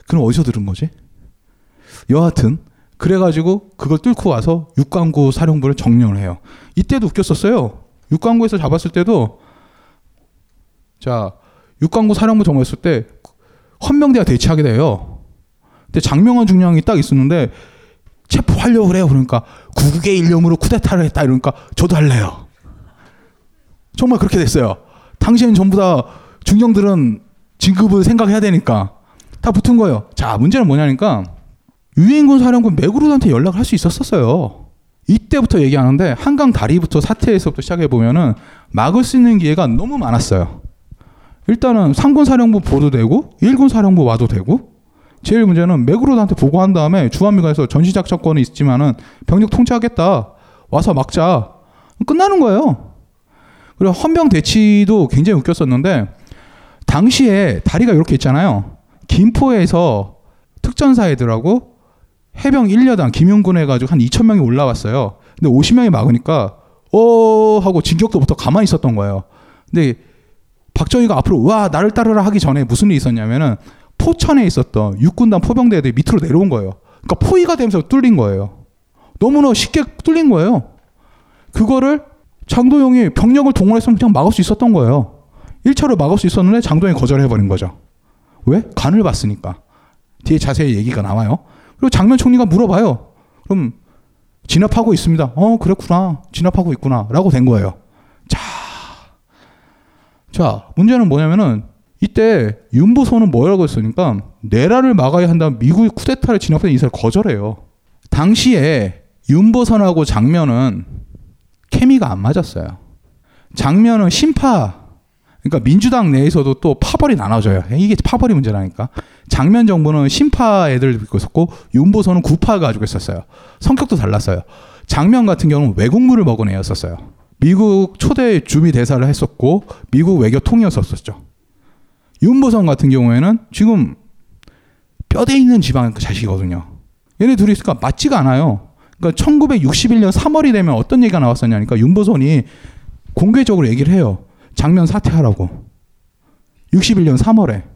그럼 어디서 들은 거지? 여하튼 그래가지고 그걸 뚫고 와서 육강구 사령부를 정령을 해요. 이때도 웃겼었어요. 육강구에서 잡았을 때도 자 육강구 사령부 정했을 때 헌병대가 대치하게 돼요. 근데 장명환 중령이 딱 있었는데 체포하려고 그래요. 그러니까 구국의 일념으로 쿠데타를 했다 이러니까 저도 할래요. 정말 그렇게 됐어요. 당시엔 전부 다 중령들은 진급을 생각해야 되니까 다 붙은 거예요. 자 문제는 뭐냐니까 유엔군 사령관 맥그루드한테 연락을 할 수 있었었어요. 이때부터 얘기하는데 한강 다리부터 사태에서부터 시작해 보면은 막을 수 있는 기회가 너무 많았어요. 일단은 상군 사령부 보도 되고 일군 사령부 와도 되고 제일 문제는 맥그루드한테 보고한 다음에 주한미군에서 전시작전권이 있지만은 병력 통제하겠다 와서 막자 끝나는 거예요. 그리고 헌병 대치도 굉장히 웃겼었는데 당시에 다리가 이렇게 있잖아요. 김포에서 특전사 애들하고 해병 1여단 김용군 해가지고 한 2천 명이 올라왔어요. 근데 50명이 막으니까 어 하고 진격도부터 가만히 있었던 거예요. 근데 박정희가 앞으로 와 나를 따르라 하기 전에 무슨 일이 있었냐면은 포천에 있었던 육군단 포병대 애들이 밑으로 내려온 거예요. 그러니까 포위가 되면서 뚫린 거예요. 너무나 쉽게 뚫린 거예요. 그거를 장도영이 병력을 동원했으면 그냥 막을 수 있었던 거예요. 1차로 막을 수 있었는데 장도영이 거절해버린 거죠. 왜? 간을 봤으니까. 뒤에 자세히 얘기가 나와요. 그리고 장면 총리가 물어봐요. 그럼 진압하고 있습니다. 어, 그렇구나. 진압하고 있구나. 라고 된 거예요. 자. 자, 문제는 뭐냐면은 이때 윤보선은 뭐라고 했으니까 내라를 막아야 한다면 미국이 쿠데타를 진압하는 이사를 거절해요. 당시에 윤보선하고 장면은 케미가 안 맞았어요. 장면은 심파 그러니까 민주당 내에서도 또 파벌이 나눠져요. 이게 파벌이 문제라니까. 장면 정부는 심파 애들 듣고 있었고 윤보선은 구파 가지고 있었어요. 성격도 달랐어요. 장면 같은 경우는 외국물을 먹은 애였었어요. 미국 초대 주미 대사를 했었고 미국 외교 통이었었죠. 윤보선 같은 경우에는 지금 뼈대 있는 지방 자식이거든요. 얘네 둘이 있으니까 맞지가 않아요. 그러니까 1961년 3월이 되면 어떤 얘기가 나왔었냐니까 윤보선이 공개적으로 얘기를 해요. 장면 사퇴하라고. 61년 3월에.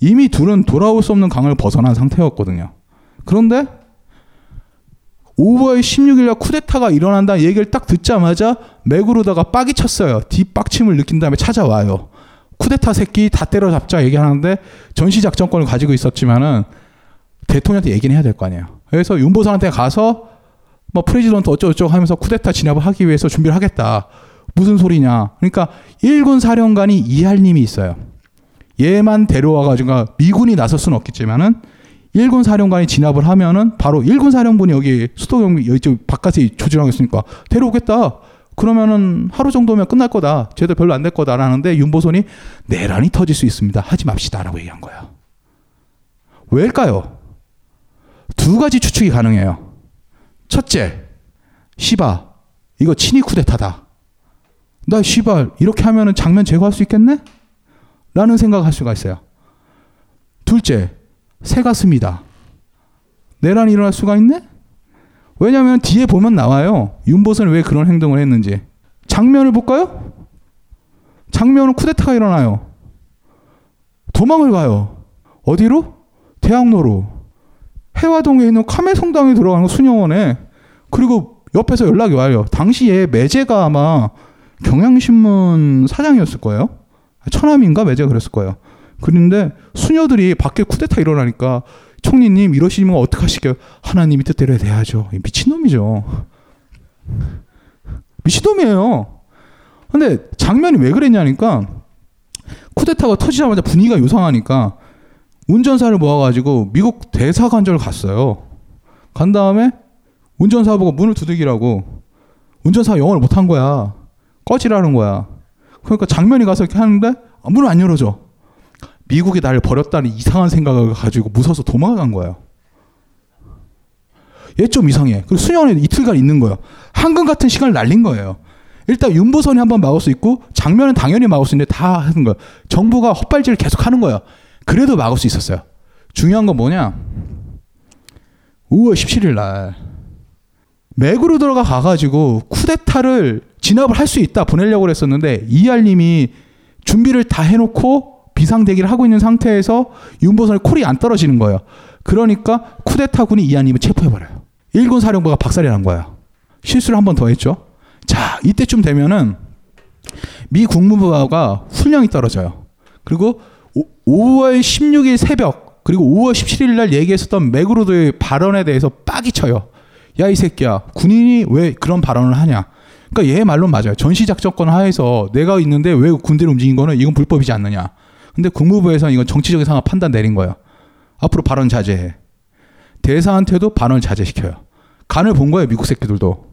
이미 둘은 돌아올 수 없는 강을 벗어난 상태였거든요. 그런데 5월 16일 날 쿠데타가 일어난다는 얘기를 딱 듣자마자 맥으로다가 빡이 쳤어요. 뒷빡침을 느낀 다음에 찾아와요. 쿠데타 새끼 다 때려잡자 얘기하는데 전시작전권을 가지고 있었지만은 대통령한테 얘기는 해야 될 거 아니에요. 그래서 윤보선한테 가서 뭐 president 어쩌고저쩌고 하면서 쿠데타 진압을 하기 위해서 준비를 하겠다. 무슨 소리냐. 그러니까 일군 사령관이 이한림이 있어요. 얘만 데려와가지고 미군이 나설 수는 없겠지만은 일군 사령관이 진압을 하면은 바로 일군 사령부이 여기 수도 경비 여기 바깥에 조준하고 있으니까 데려오겠다. 그러면은 하루 정도면 끝날 거다. 쟤도 별로 안 될 거다라는데 윤보선이 내란이 터질 수 있습니다. 하지 맙시다라고 얘기한 거예요. 왜일까요? 두 가지 추측이 가능해요. 첫째, 시바 이거 친위 쿠데타다. 나 시발 이렇게 하면은 장면 제거할 수 있겠네? 라는 생각할 수가 있어요. 둘째, 새 가슴이다. 내란이 일어날 수가 있네? 왜냐하면 뒤에 보면 나와요. 윤보선이 왜 그런 행동을 했는지. 장면을 볼까요? 장면은 쿠데타가 일어나요. 도망을 가요. 어디로? 대학로로. 해화동에 있는 카메성당에 들어가는 수녀원에. 그리고 옆에서 연락이 와요. 당시에 매제가 아마 경향신문 사장이었을 거예요. 천암인가 매제가 그랬을 거예요. 그런데 수녀들이 밖에 쿠데타 일어나니까 총리님 이러시면 어떡하시게요? 하나님이 뜻대로 돼야죠. 미친놈이죠. 미친놈이에요. 근데 장면이 왜 그랬냐니까 쿠데타가 터지자마자 분위기가 요상하니까 운전사를 모아가지고 미국 대사관절 갔어요. 간 다음에 운전사 보고 문을 두들기라고 운전사가 영어를 못한 거야. 꺼지라는 거야. 그러니까 장면이 가서 이렇게 하는데 문을 안 열어줘. 미국이 나를 버렸다는 이상한 생각을 가지고 무서워서 도망간 거예요. 얘 좀 이상해. 그리고 수년에 이틀간 있는 거예요. 한금 같은 시간을 날린 거예요. 일단 윤보선이 한번 막을 수 있고 장면은 당연히 막을 수 있는데 다 하는 거예요. 정부가 헛발질을 계속 하는 거예요. 그래도 막을 수 있었어요. 중요한 건 뭐냐? 5월 17일 날 맥으로 들어가 가가지고 쿠데타를 진압을 할 수 있다 보내려고 그랬었는데 이알님이 준비를 다 해놓고 비상 대기를 하고 있는 상태에서 윤보선의 call이 안 떨어지는 거예요. 그러니까 쿠데타군이 이한림을 체포해버려요. 일군 사령부가 박살이 난 거예요. 실수를 한 번 더 했죠. 자, 이때쯤 되면은 미 국무부가 훈령이 떨어져요. 그리고 5월 16일 새벽 그리고 5월 17일 날 얘기했었던 맥그루더의 발언에 대해서 빡이 쳐요. 야 이 새끼야 군인이 왜 그런 발언을 하냐. 그러니까 얘 말로 맞아요. 전시작전권 하에서 내가 있는데 왜 군대를 움직인 거는 이건 불법이지 않느냐. 근데 국무부에서는 이건 정치적인 상황 판단 내린 거예요. 앞으로 발언 자제해. 대사한테도 발언을 자제시켜요. 간을 본 거예요, 미국 새끼들도.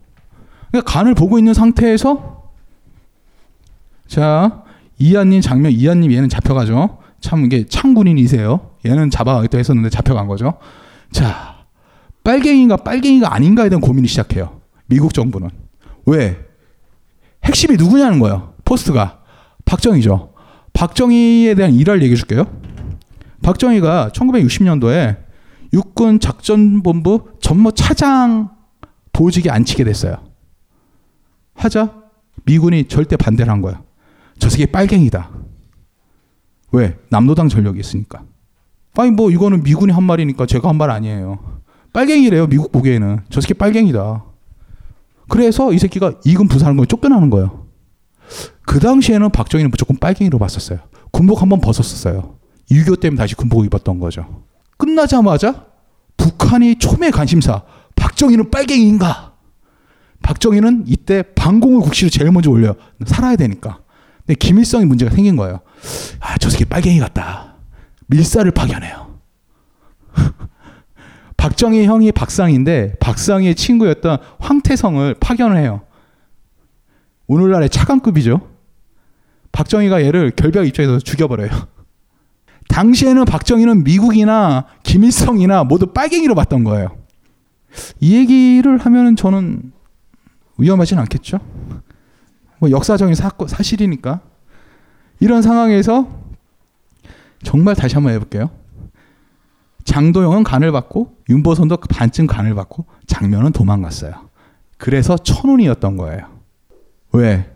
그러니까 간을 보고 있는 상태에서 자 이한님 장면 이한님 얘는 잡혀가죠. 참 이게 창군인이세요. 얘는 잡아가겠다 했었는데 잡혀간 거죠. 자 빨갱이가 빨갱이가 아닌가에 대한 고민이 시작해요. 미국 정부는 왜 핵심이 누구냐는 거예요. 포스트가 박정희죠. 박정희에 대한 일화를 얘기해 줄게요. 박정희가 1960년도에 육군 작전본부 전무 차장 보직에 앉히게 됐어요. 하자 미군이 절대 반대를 한 거야. 저 새끼 빨갱이다. 왜? 남노당 전력이 있으니까. 아니 뭐 이거는 미군이 한 말이니까 제가 한 말 아니에요. 빨갱이래요 미국 보기에는 저 새끼 빨갱이다. 그래서 이 새끼가 이군 부사하는 걸 쫓겨나는 거예요. 그 당시에는 박정희는 무조건 빨갱이로 봤었어요. 군복 한번 벗었었어요. 6.25 때문에 다시 군복을 입었던 거죠. 끝나자마자 북한이 초매 관심사 박정희는 빨갱이인가? 박정희는 이때 방공을 국시로 제일 먼저 올려요. 살아야 되니까. 근데 김일성이 문제가 생긴 거예요. 아, 저 새끼 빨갱이 같다. 밀사를 파견해요. 박정희 형이 박상인데 박상희의 친구였던 황태성을 파견을 해요. 오늘날의 차관급이죠. 박정희가 얘를 결벽 입장에서 죽여버려요. 당시에는 박정희는 미국이나 김일성이나 모두 빨갱이로 봤던 거예요. 이 얘기를 하면 저는 위험하진 않겠죠? 뭐 역사적인 사건, 사실이니까. 이런 상황에서 정말 다시 한번 해볼게요. 장도영은 간을 받고 윤보선도 반쯤 간을 받고 장면은 도망갔어요. 그래서 천운이었던 거예요. 왜?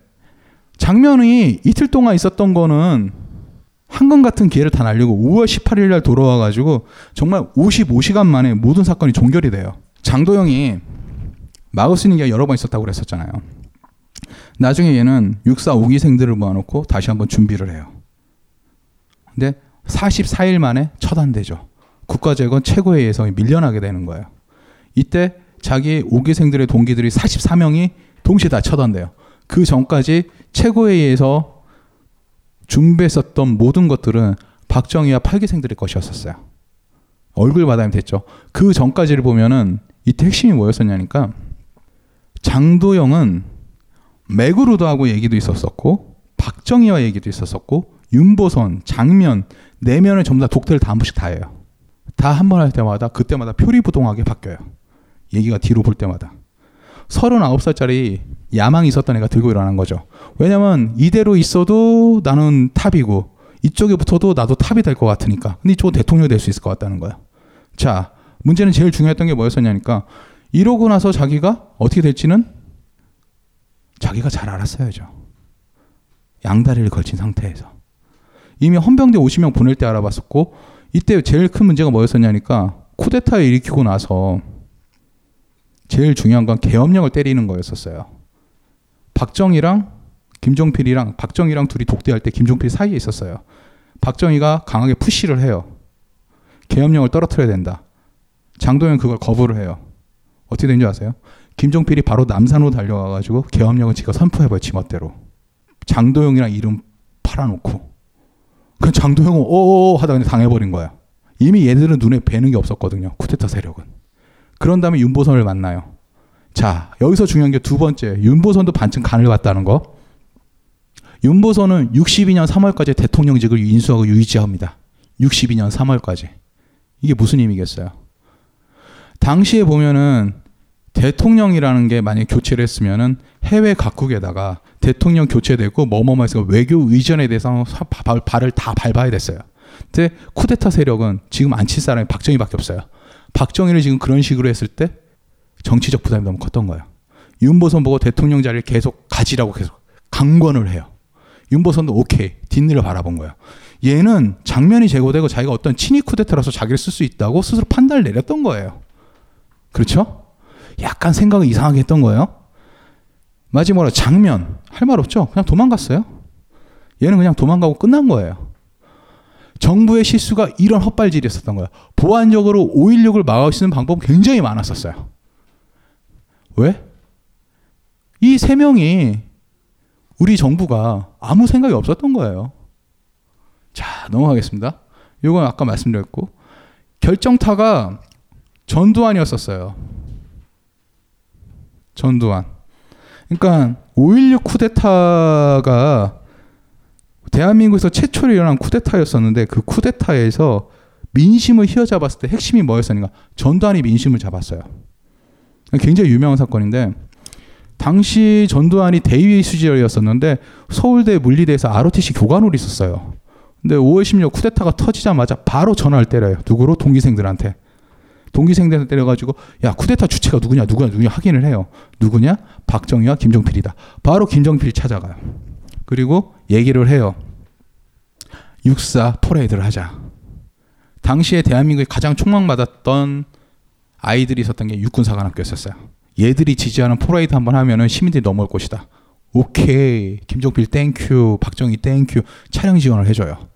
장면이 이틀 동안 있었던 거는 한금 같은 기회를 다 날리고 5월 18일 날 돌아와 가지고 정말 55시간 만에 모든 사건이 종결이 돼요. 장도영이 막을 수 있는 게 여러 번 있었다고 그랬었잖아요. 나중에 얘는 6사 5기생들을 모아놓고 다시 한번 준비를 해요. 근데 44일 만에 처단되죠. 국가재건 최고회의에서 밀려나게 되는 거예요. 이때 자기 5기생들의 동기들이 44명이 동시에 다 처단돼요. 그 전까지 최고회의에서 준비했었던 모든 것들은 박정희와 8기생들의 것이었었어요. 얼굴 받아면 됐죠. 그 전까지를 보면은 이때 핵심이 뭐였었냐니까 장도영은 맥으로도하고 얘기도 있었었고 박정희와 얘기도 있었었고 윤보선, 장면, 내면을 전부 다 독대를 다 한 번씩 다 해요. 다 한 번 할 때마다 그때마다 표리부동하게 바뀌어요. 얘기가 뒤로 볼 때마다. 39살짜리 야망이 있었던 애가 들고 일어난 거죠. 왜냐면 이대로 있어도 나는 탑이고 이쪽에 붙어도 나도 탑이 될 것 같으니까. 근데 이쪽은 대통령이 될 수 있을 것 같다는 거야. 자, 문제는 제일 중요했던 게 뭐였었냐니까 이러고 나서 자기가 어떻게 될지는 자기가 잘 알았어야죠. 양다리를 걸친 상태에서. 이미 헌병대 50명 보낼 때 알아봤었고 이때 제일 큰 문제가 뭐였었냐니까 쿠데타를 일으키고 나서 제일 중요한 건 계엄령을 때리는 거였었어요. 박정희랑 김종필이랑 박정희랑 둘이 독대할 때 김종필 사이에 있었어요. 박정희가 강하게 푸시를 해요. 계엄령을 떨어뜨려야 된다. 장도영 그걸 거부를 해요. 어떻게 된 줄 아세요? 김종필이 바로 남산으로 달려가가지고 계엄령을 지가 선포해버려 지멋대로. 장도영이랑 이름 팔아놓고. 그 장도영은 오오 하다가 그냥 당해버린 거야. 이미 얘들은 눈에 뵈는 게 없었거든요. 쿠데타 세력은. 그런 다음에 윤보선을 만나요. 자, 여기서 중요한 게 두 번째. 윤보선도 반쯤 간을 봤다는 거. 윤보선은 62년 3월까지 대통령직을 인수하고 유지합니다. 62년 3월까지. 이게 무슨 의미겠어요? 당시에 보면은 대통령이라는 게 만약에 교체를 했으면은 해외 각국에다가 대통령 교체되고 뭐뭐뭐 해서 외교 의전에 대해서 발을 다 밟아야 됐어요. 근데 쿠데타 세력은 지금 안 칠 사람이 박정희밖에 없어요. 박정희를 지금 그런 식으로 했을 때 정치적 부담이 너무 컸던 거예요. 윤보선 보고 대통령 자리를 계속 가지라고 계속 강권을 해요. 윤보선도 오케이 뒷일을 바라본 거예요. 얘는 장면이 제거되고 자기가 어떤 친위 쿠데타라서 자기를 쓸 수 있다고 스스로 판단을 내렸던 거예요. 그렇죠? 약간 생각을 이상하게 했던 거예요. 마지막으로 장면 할 말 없죠. 그냥 도망갔어요. 얘는 그냥 도망가고 끝난 거예요. 정부의 실수가 이런 헛발질이었었던 거예요. 보안적으로 5.16을 막을 수 있는 방법 굉장히 많았었어요. 왜? 이 세 명이 우리 정부가 아무 생각이 없었던 거예요. 자, 넘어가겠습니다. 이건 아까 말씀드렸고 결정타가 전두환이었었어요. 전두환. 그러니까 5.16 쿠데타가 대한민국에서 최초로 일어난 쿠데타였었는데 그 쿠데타에서 민심을 휘어잡았을 때 핵심이 뭐였었는가? 전두환이 민심을 잡았어요. 굉장히 유명한 사건인데 당시 전두환이 대위 수지열이었었는데 서울대 물리대에서 ROTC 교관으로 있었어요. 근데 5월 16일 쿠데타가 터지자마자 바로 전화를 때려요. 누구로? 동기생들한테. 동기생들한테 때려가지고 야 쿠데타 주체가 누구냐 누구냐 누구냐 확인을 해요. 누구냐? 박정희와 김종필이다. 바로 김종필이 찾아가요. 그리고 얘기를 해요. 육사 퍼레이드를 하자. 당시에 대한민국에 가장 촉망받았던 아이들이 있었던 게 육군사관학교였었어요. 얘들이 지지하는 퍼레이드 한번 하면은 시민들이 넘어올 것이다. 오케이. 김종필 thank you. 박정희 thank you. 차량 지원을 해줘요.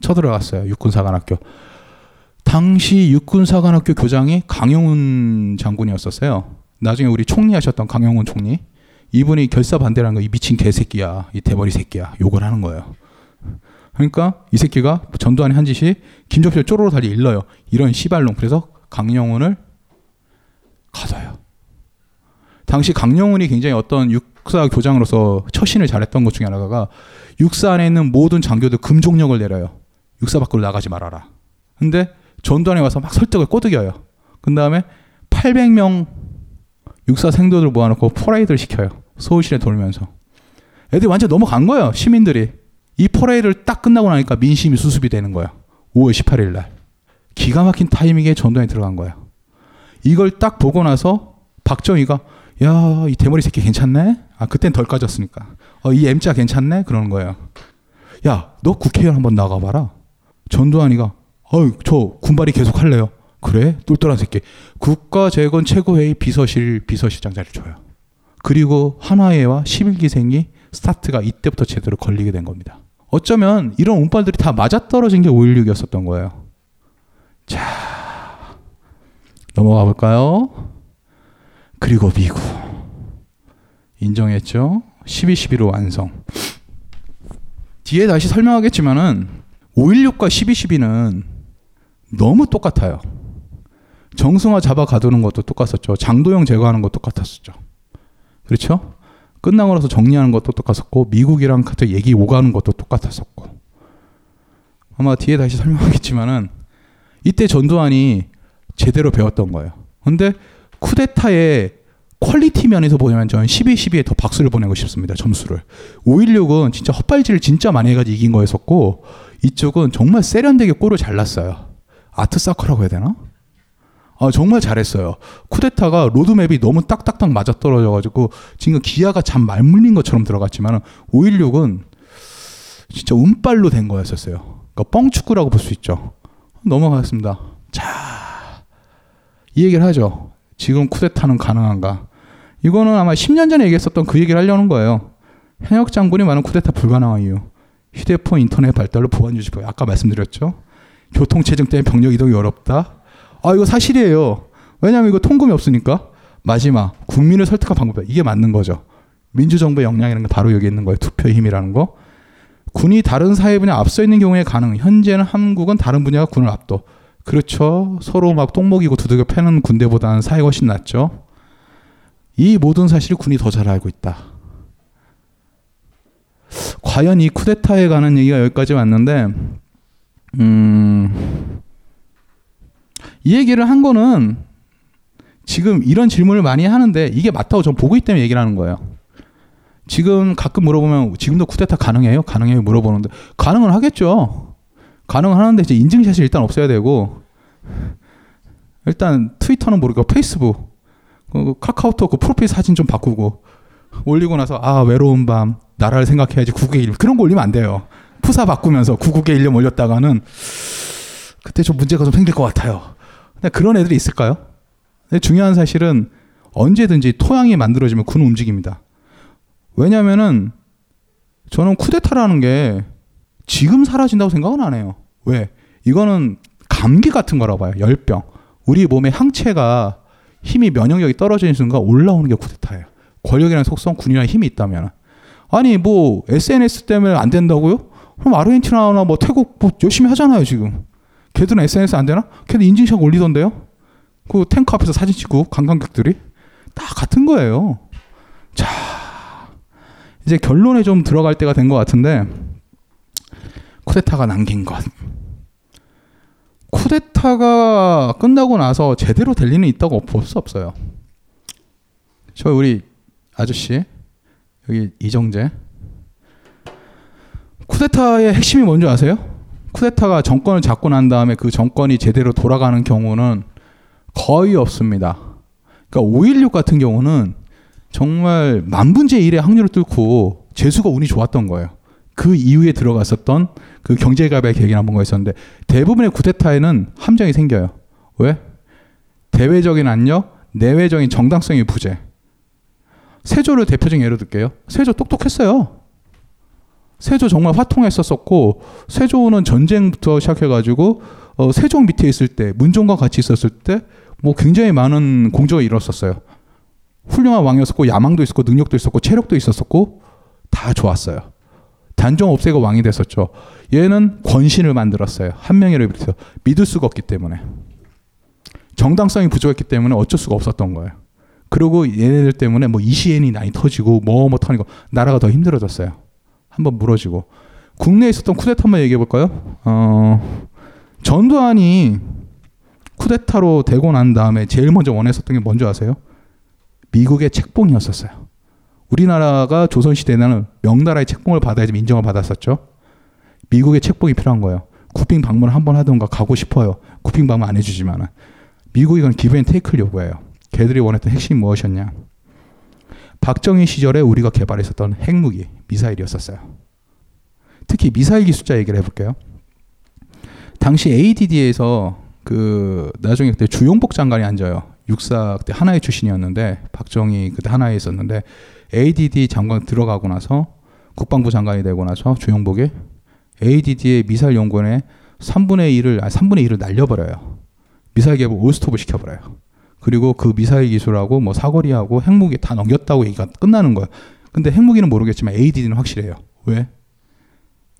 쳐들어갔어요. 육군사관학교. 당시 육군사관학교 교장이 강용훈 장군이었었어요. 나중에 우리 총리 하셨던 강용훈 총리. 이분이 결사 반대라는 거 이 미친 개새끼야. 이 대머리 새끼야. 욕을 하는 거예요. 그러니까 이 새끼가 전두환이 한 짓이 김종필 쪼로로 달리 일러요. 이런 시발놈. 그래서 강용훈을 가둬요. 당시 강용훈이 굉장히 어떤 육사 교장으로서 처신을 잘했던 것 중에 하나가 육사 안에 있는 모든 장교들 금족령을 내려요. 육사 밖으로 나가지 말아라. 근데 전두환이 와서 막 설득을 꼬드겨요. 그 다음에 800명 육사 생도들 모아놓고 퍼레이드를 시켜요. 서울시내 돌면서. 애들이 완전 넘어간 거예요. 시민들이. 이 퍼레이드를 딱 끝나고 나니까 민심이 수습이 되는 거예요. 5월 18일 날. 기가 막힌 타이밍에 전두환이 들어간 거예요. 이걸 딱 보고 나서 박정희가 야, 이 대머리 새끼 괜찮네? 아, 그땐 덜 까졌으니까. 어, 이 M자 괜찮네? 그러는 거예요. 야, 너 국회의원 한번 나가봐라. 전두환이가, 어이, 저 군발이 계속 할래요. 그래? 똘똘한 새끼. 국가재건 최고회의 비서실 비서실장 자리 줘요. 그리고 한화회와 11기생이 스타트가 이때부터 제대로 걸리게 된 겁니다. 어쩌면 이런 운빨들이 다 맞아떨어진 게 5.16이었었던 거예요. 자, 넘어가 볼까요? 그리고 미국. 인정했죠? 12.12로 완성. 뒤에 다시 설명하겠지만은 5.16과 12.12는 너무 똑같아요. 정승화 잡아 가두는 것도 똑같았죠. 장도영 제거하는 것도 똑같았었죠. 그렇죠? 끝나고 나서 정리하는 것도 똑같았고 미국이랑 같은 얘기 오가는 것도 똑같았었고 아마 뒤에 다시 설명하겠지만은 이때 전두환이 제대로 배웠던 거예요. 근데 쿠데타의 quality 면에서 보면 저는 12, 12에 더 박수를 보내고 싶습니다. 점수를. 516은 진짜 헛발질을 진짜 많이 해가지고 이긴 거였었고 이쪽은 정말 세련되게 골을 잘랐어요. art soccer라고 해야 되나? 아, 정말 잘했어요. 쿠데타가 로드맵이 너무 딱딱딱 맞아떨어져가지고 지금 기아가 잘 맞물린 것처럼 들어갔지만 516은 진짜 운빨로 된 거였었어요. 그러니까 뻥축구라고 볼 수 있죠. 넘어가겠습니다. 자, 이 얘기를 하죠. 지금 쿠데타는 가능한가? 이거는 아마 10년 전에 얘기했었던 그 얘기를 하려는 거예요. 현역 장군이 많은 쿠데타 불가능한 이유. 휴대폰 인터넷 발달로 보안 유지 아까 말씀드렸죠. 교통체증 때문에 병력 이동이 어렵다. 아 이거 사실이에요. 왜냐하면 이거 통금이 없으니까. 마지막 국민을 설득한 방법이 이게 맞는 거죠. 민주정부의 역량이라는 게 바로 여기 있는 거예요. 투표의 힘이라는 거. 군이 다른 사회 분야 앞서 있는 경우에 가능. 현재는 한국은 다른 분야가 군을 압도. 그렇죠. 서로 막 똥먹이고 두들겨 패는 군대보다는 사회가 훨씬 낫죠. 이 모든 사실을 군이 더 잘 알고 있다. 과연 이 쿠데타에 관한 얘기가 여기까지 왔는데, 음, 이 얘기를 한 거는 지금 이런 질문을 많이 하는데 이게 맞다고 전 보고 있기 때문에 얘기를 하는 거예요. 지금 가끔 물어보면 지금도 쿠데타 가능해요? 가능해요? 물어보는데 가능은 하겠죠. 가능은 하는데 이제 인증샷이 일단 없어야 되고 일단 트위터는 모르고 페이스북, 그 카카오톡 그 프로필 사진 좀 바꾸고 올리고 나서 아 외로운 밤 나라를 생각해야지 구국의 일념 그런 거 올리면 안 돼요. 푸사 바꾸면서 구국의 일념 올렸다가는 그때 좀 문제가 좀 생길 것 같아요. 근데 그런 애들이 있을까요? 중요한 사실은 언제든지 토양이 만들어지면 군 움직입니다. 왜냐면은 저는 쿠데타라는 게 지금 사라진다고 생각은 안 해요. 왜? 이거는 감기 같은 거라고 봐요. 열병. 우리 몸의 항체가 힘이 면역력이 떨어지는 순간 올라오는 게 쿠데타예요. 권력이라는 속성, 군이라는 힘이 있다면. 아니 뭐 SNS 때문에 안 된다고요? 그럼 아르헨티나나 뭐 태국 뭐 열심히 하잖아요 지금. 걔들은 SNS 안 되나? 걔들 인증샷 올리던데요? 그 탱크 앞에서 사진 찍고 관광객들이 다 같은 거예요. 자, 이제 결론에 좀 들어갈 때가 된 것 같은데 쿠데타가 남긴 것. 쿠데타가 끝나고 나서 제대로 될 리는 있다고 볼 수 없어요. 저 우리 아저씨 여기 이정재 쿠데타의 핵심이 뭔지 아세요? 쿠데타가 정권을 잡고 난 다음에 그 정권이 제대로 돌아가는 경우는 거의 없습니다. 그러니까 5.16 같은 경우는 정말 만분의 1의 확률을 뚫고 재수가 운이 좋았던 거예요. 그 이후에 들어갔었던 그 경제갑의 계획이나 뭔가 있었는데 대부분의 쿠데타에는 함정이 생겨요. 왜? 대외적인 압력, 내외적인 정당성의 부재. 세조를 대표적인 예로 들게요. 세조 똑똑했어요. 세조 정말 화통했었었고 세조는 전쟁부터 시작해가지고 어, 세종 밑에 있을 때 문종과 같이 있었을 때 뭐 굉장히 많은 공적을 이뤘었어요. 훌륭한 왕이었었고 야망도 있었고 능력도 있었고 체력도 있었었고 다 좋았어요. 단종 없애고 왕이 됐었죠. 얘는 권신을 만들었어요. 한 명이를 비롯해서 믿을 수가 없기 때문에 정당성이 부족했기 때문에 어쩔 수가 없었던 거예요. 그리고 얘네들 때문에 뭐 이시엔이 많이 터지고 뭐뭐 뭐 터지고 나라가 더 힘들어졌어요. 한번 무너지고 국내에 있었던 쿠데타 한번 얘기해 볼까요? 어, 전두환이 쿠데타로 되고 난 다음에 제일 먼저 원했었던 게 뭔지 아세요? 미국의 책봉이었었어요. 우리나라가 조선시대에는 명나라의 책봉을 받아야지 인정을 받았었죠. 미국의 책봉이 필요한 거예요. 국빈 방문을 한번 하던가 가고 싶어요. 국빈 방문 안 해주지만은. 미국이 그건 give and take를 요구해요. 걔들이 원했던 핵심이 무엇이었냐. 박정희 시절에 우리가 개발했었던 핵무기, 미사일이었었어요. 특히 미사일 기술자 얘기를 해볼게요. 당시 ADD에서 그 나중에 그때 주영복 장관이 앉아요. 육사 그때 하나의 출신이었는데 박정희 그때 하나에 있었는데 ADD 장관 들어가고 나서 국방부 장관이 되고 나서 주용복이 ADD의 미사일 연구원의 3분의 1을 아 3분의 1을 날려버려요. 미사일 개발 올스톱을 시켜버려요. 그리고 그 미사일 기술하고 뭐 사거리하고 핵무기 다 넘겼다고 얘기가 끝나는 거예요. 근데 핵무기는 모르겠지만 ADD는 확실해요. 왜?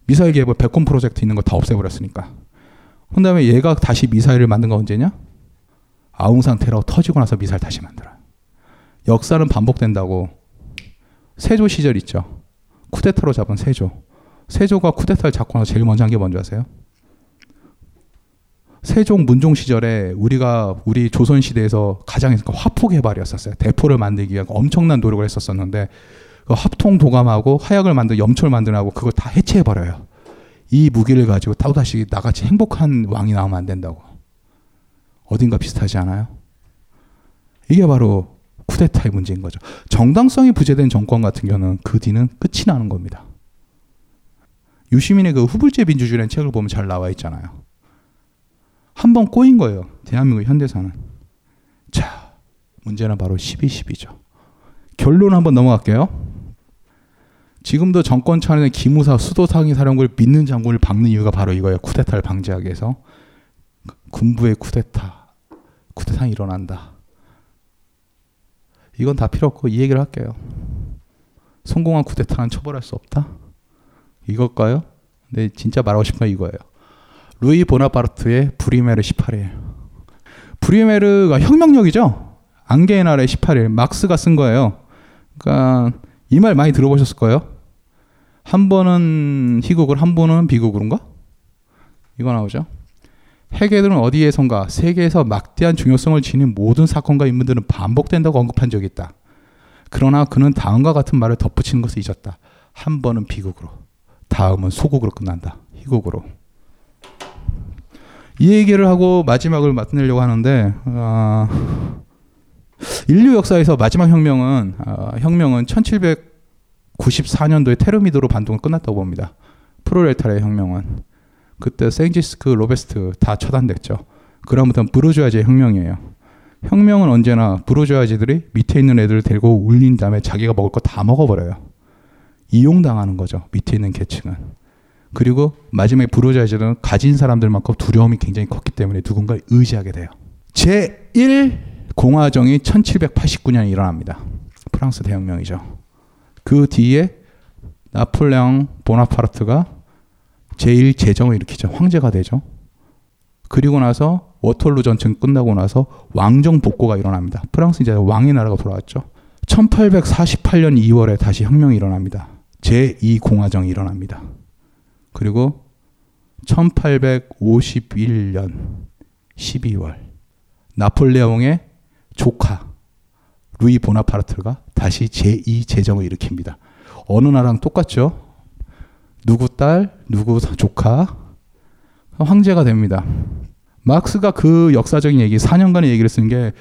미사일 개발 백홈 프로젝트 있는 거 다 없애버렸으니까. 그 다음에 얘가 다시 미사일을 만든 거 언제냐? 아웅산 테러 터지고 나서 미사일 다시 만들어요. 역사는 반복된다고. 세조 시절 있죠. 쿠데타로 잡은 세조. 세조가 쿠데타를 잡고 나서 제일 먼저 한 게 뭔지 아세요? 세종 문종 시절에 우리가 우리 조선 시대에서 가장 화포 개발이었었어요. 대포를 만들기 위한 엄청난 노력을 했었었는데 그 합통 도감하고 화약을 만들 염초를 만들하고 그걸 다 해체해 버려요. 이 무기를 가지고 또다시 나같이 행복한 왕이 나오면 안 된다고. 어딘가 비슷하지 않아요? 이게 바로 쿠데타의 문제인 거죠. 정당성이 부재된 정권 같은 경우는 그 뒤는 끝이 나는 겁니다. 유시민의 그 후불제 민주주의라는 책을 보면 잘 나와 있잖아요. 한 번 꼬인 거예요. 대한민국 현대사는. 자, 문제는 바로 12.12죠. 결론 한번 넘어갈게요. 지금도 정권 차원의 기무사 수도상위 사령부를 믿는 장군을 박는 이유가 바로 이거예요. 쿠데타를 방지하기 위해서. 군부의 쿠데타. 쿠데타가 일어난다. 이건 다 필요 없고 이 얘기를 할게요. 성공한 쿠데타는 처벌할 수 없다? 이걸까요? 네, 진짜 말하고 싶은 건 이거예요. 루이 보나파르트의 브리메르 18일. 브리메르가 혁명력이죠? 안개의 나라의 18일. 막스가 쓴 거예요. 그러니까 이 말 많이 들어보셨을 거예요. 한 번은 희극을, 한 번은 비극으로인가? 이거 나오죠. 해계들은 어디에선가 세계에서 막대한 중요성을 지닌 모든 사건과 인물들은 반복된다고 언급한 적이 있다. 그러나 그는 다음과 같은 말을 덧붙이는 것을 잊었다. 한 번은 비극으로, 다음은 소극으로 끝난다. 희극으로. 이 얘기를 하고 마지막을 마무리려고 하는데 어, 인류 역사에서 마지막 혁명은 어, 혁명은 1794년도에 테르미드로 반동을 끝났다고 봅니다. 프로레타르의 혁명은 그때 생지스크 로베스트 다 처단됐죠. 그다음부터는 부르주아지의 혁명이에요. 혁명은 언제나 부르주아지들이 밑에 있는 애들을 데리고 울린 다음에 자기가 먹을 거 다 먹어버려요. 이용당하는 거죠. 밑에 있는 계층은. 그리고 마지막에 부르주아지들은 가진 사람들만큼 두려움이 굉장히 컸기 때문에 누군가를 의지하게 돼요. 제1 공화정이 1789년에 일어납니다. 프랑스 대혁명이죠. 그 뒤에 나폴레옹 보나파르트가 제1 제정을 일으키죠. 황제가 되죠. 그리고 나서 워털루 전쟁 끝나고 나서 왕정 복고가 일어납니다. 프랑스 이제 왕의 나라가 돌아왔죠. 1848년 2월에 다시 혁명이 일어납니다. 제2공화정이 일어납니다. 그리고 1851년 12월 나폴레옹의 조카 루이 보나파르트가 다시 제2 제정을 일으킵니다. 어느 나라랑 똑같죠? 누구 딸, 누구 조카, 황제가 됩니다. 막스가 그 역사적인 얘기, 4년간의 얘기를 쓴 게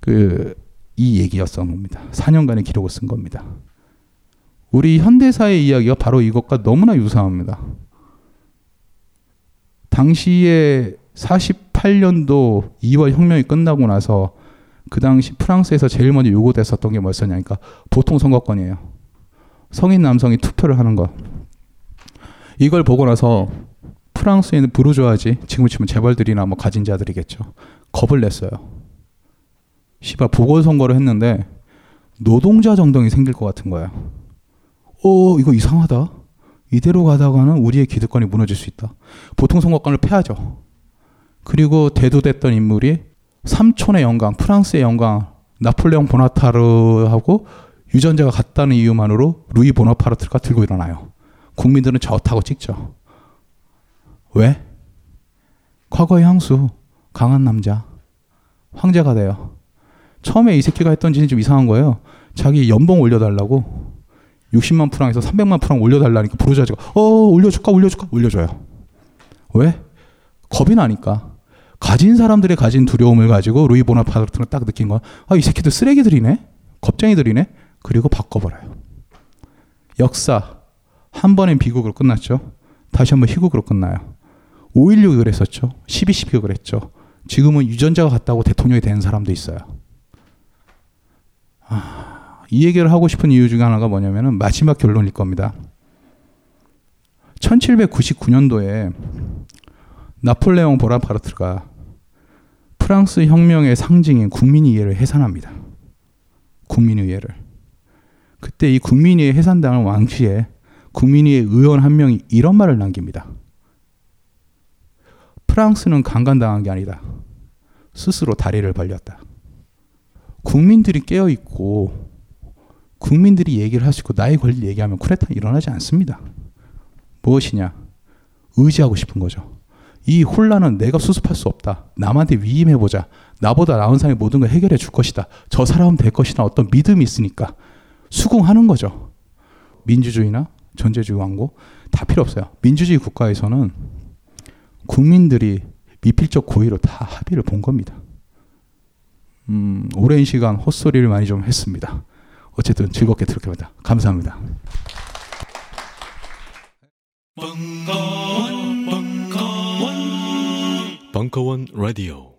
그 이 얘기였던 겁니다. 4년간의 기록을 쓴 겁니다. 우리 현대사의 이야기가 바로 이것과 너무나 유사합니다. 당시에 48년도 2월 혁명이 끝나고 나서 그 당시 프랑스에서 제일 먼저 요구됐었던 게 뭐였었냐 니까 보통 선거권이에요. 성인 남성이 투표를 하는 것. 이걸 보고 나서 프랑스에 있는 부르주아지, 지금 치면 재벌들이나 뭐 가진 자들이겠죠. 겁을 냈어요. 시발 보궐선거를 했는데 노동자 정당이 생길 것 같은 거야. 어, 이거 이상하다. 이대로 가다가는 우리의 기득권이 무너질 수 있다. 보통 선거권을 패하죠. 그리고 대두됐던 인물이 삼촌의 영광, 프랑스의 영광, 나폴레옹 보나타르하고 유전자가 같다는 이유만으로 루이 보나파르트가 들고 일어나요. 국민들은 좋다고 찍죠. 왜? 과거의 향수, 강한 남자, 황제가 돼요. 처음에 이 새끼가 했던 짓이 좀 이상한 거예요. 자기 연봉 올려달라고 60만 프랑에서 300만 프랑 올려달라니까 부르자지가 어 올려줄까 올려줄까 올려줘요. 왜? 겁이 나니까. 가진 사람들의 가진 두려움을 가지고 루이 보나파르트는 딱 느낀 거야. 아, 이 새끼들 쓰레기들이네? 겁쟁이들이네? 그리고 바꿔버려요. 역사. 한 번엔 비극으로 끝났죠. 다시 한번 희극으로 끝나요. 5.16이 그랬었죠. 12.12가 그랬죠. 지금은 유전자가 같다고 대통령이 된 사람도 있어요. 아, 이 얘기를 하고 싶은 이유 중에 하나가 뭐냐면은 마지막 결론일 겁니다. 1799년도에 나폴레옹 보나파르트가 프랑스 혁명의 상징인 국민의회를 해산합니다. 국민의회를. 그때 이 국민의회 해산당한 왕시에 국민의회 의원 한 명이 이런 말을 남깁니다. 프랑스는 강간당한 게 아니다. 스스로 다리를 벌렸다. 국민들이 깨어 있고 국민들이 얘기를 하시고 나의 권리를 얘기하면 쿠데타 일어나지 않습니다. 무엇이냐? 의지하고 싶은 거죠. 이 혼란은 내가 수습할 수 없다. 남한테 위임해보자. 나보다 나은 사람이 모든 걸 해결해 줄 것이다. 저 사람은 될 것이다. 어떤 믿음이 있으니까 수긍하는 거죠. 민주주의나 전제주의 왕국 다 필요 없어요. 민주주의 국가에서는 국민들이 미필적 고의로 다 합의를 본 겁니다. 음, 오랜 시간 헛소리를 많이 좀 했습니다. 어쨌든 즐겁게 들었습니다. 감사합니다. 벙커원, 벙커원, 벙커원 라디오.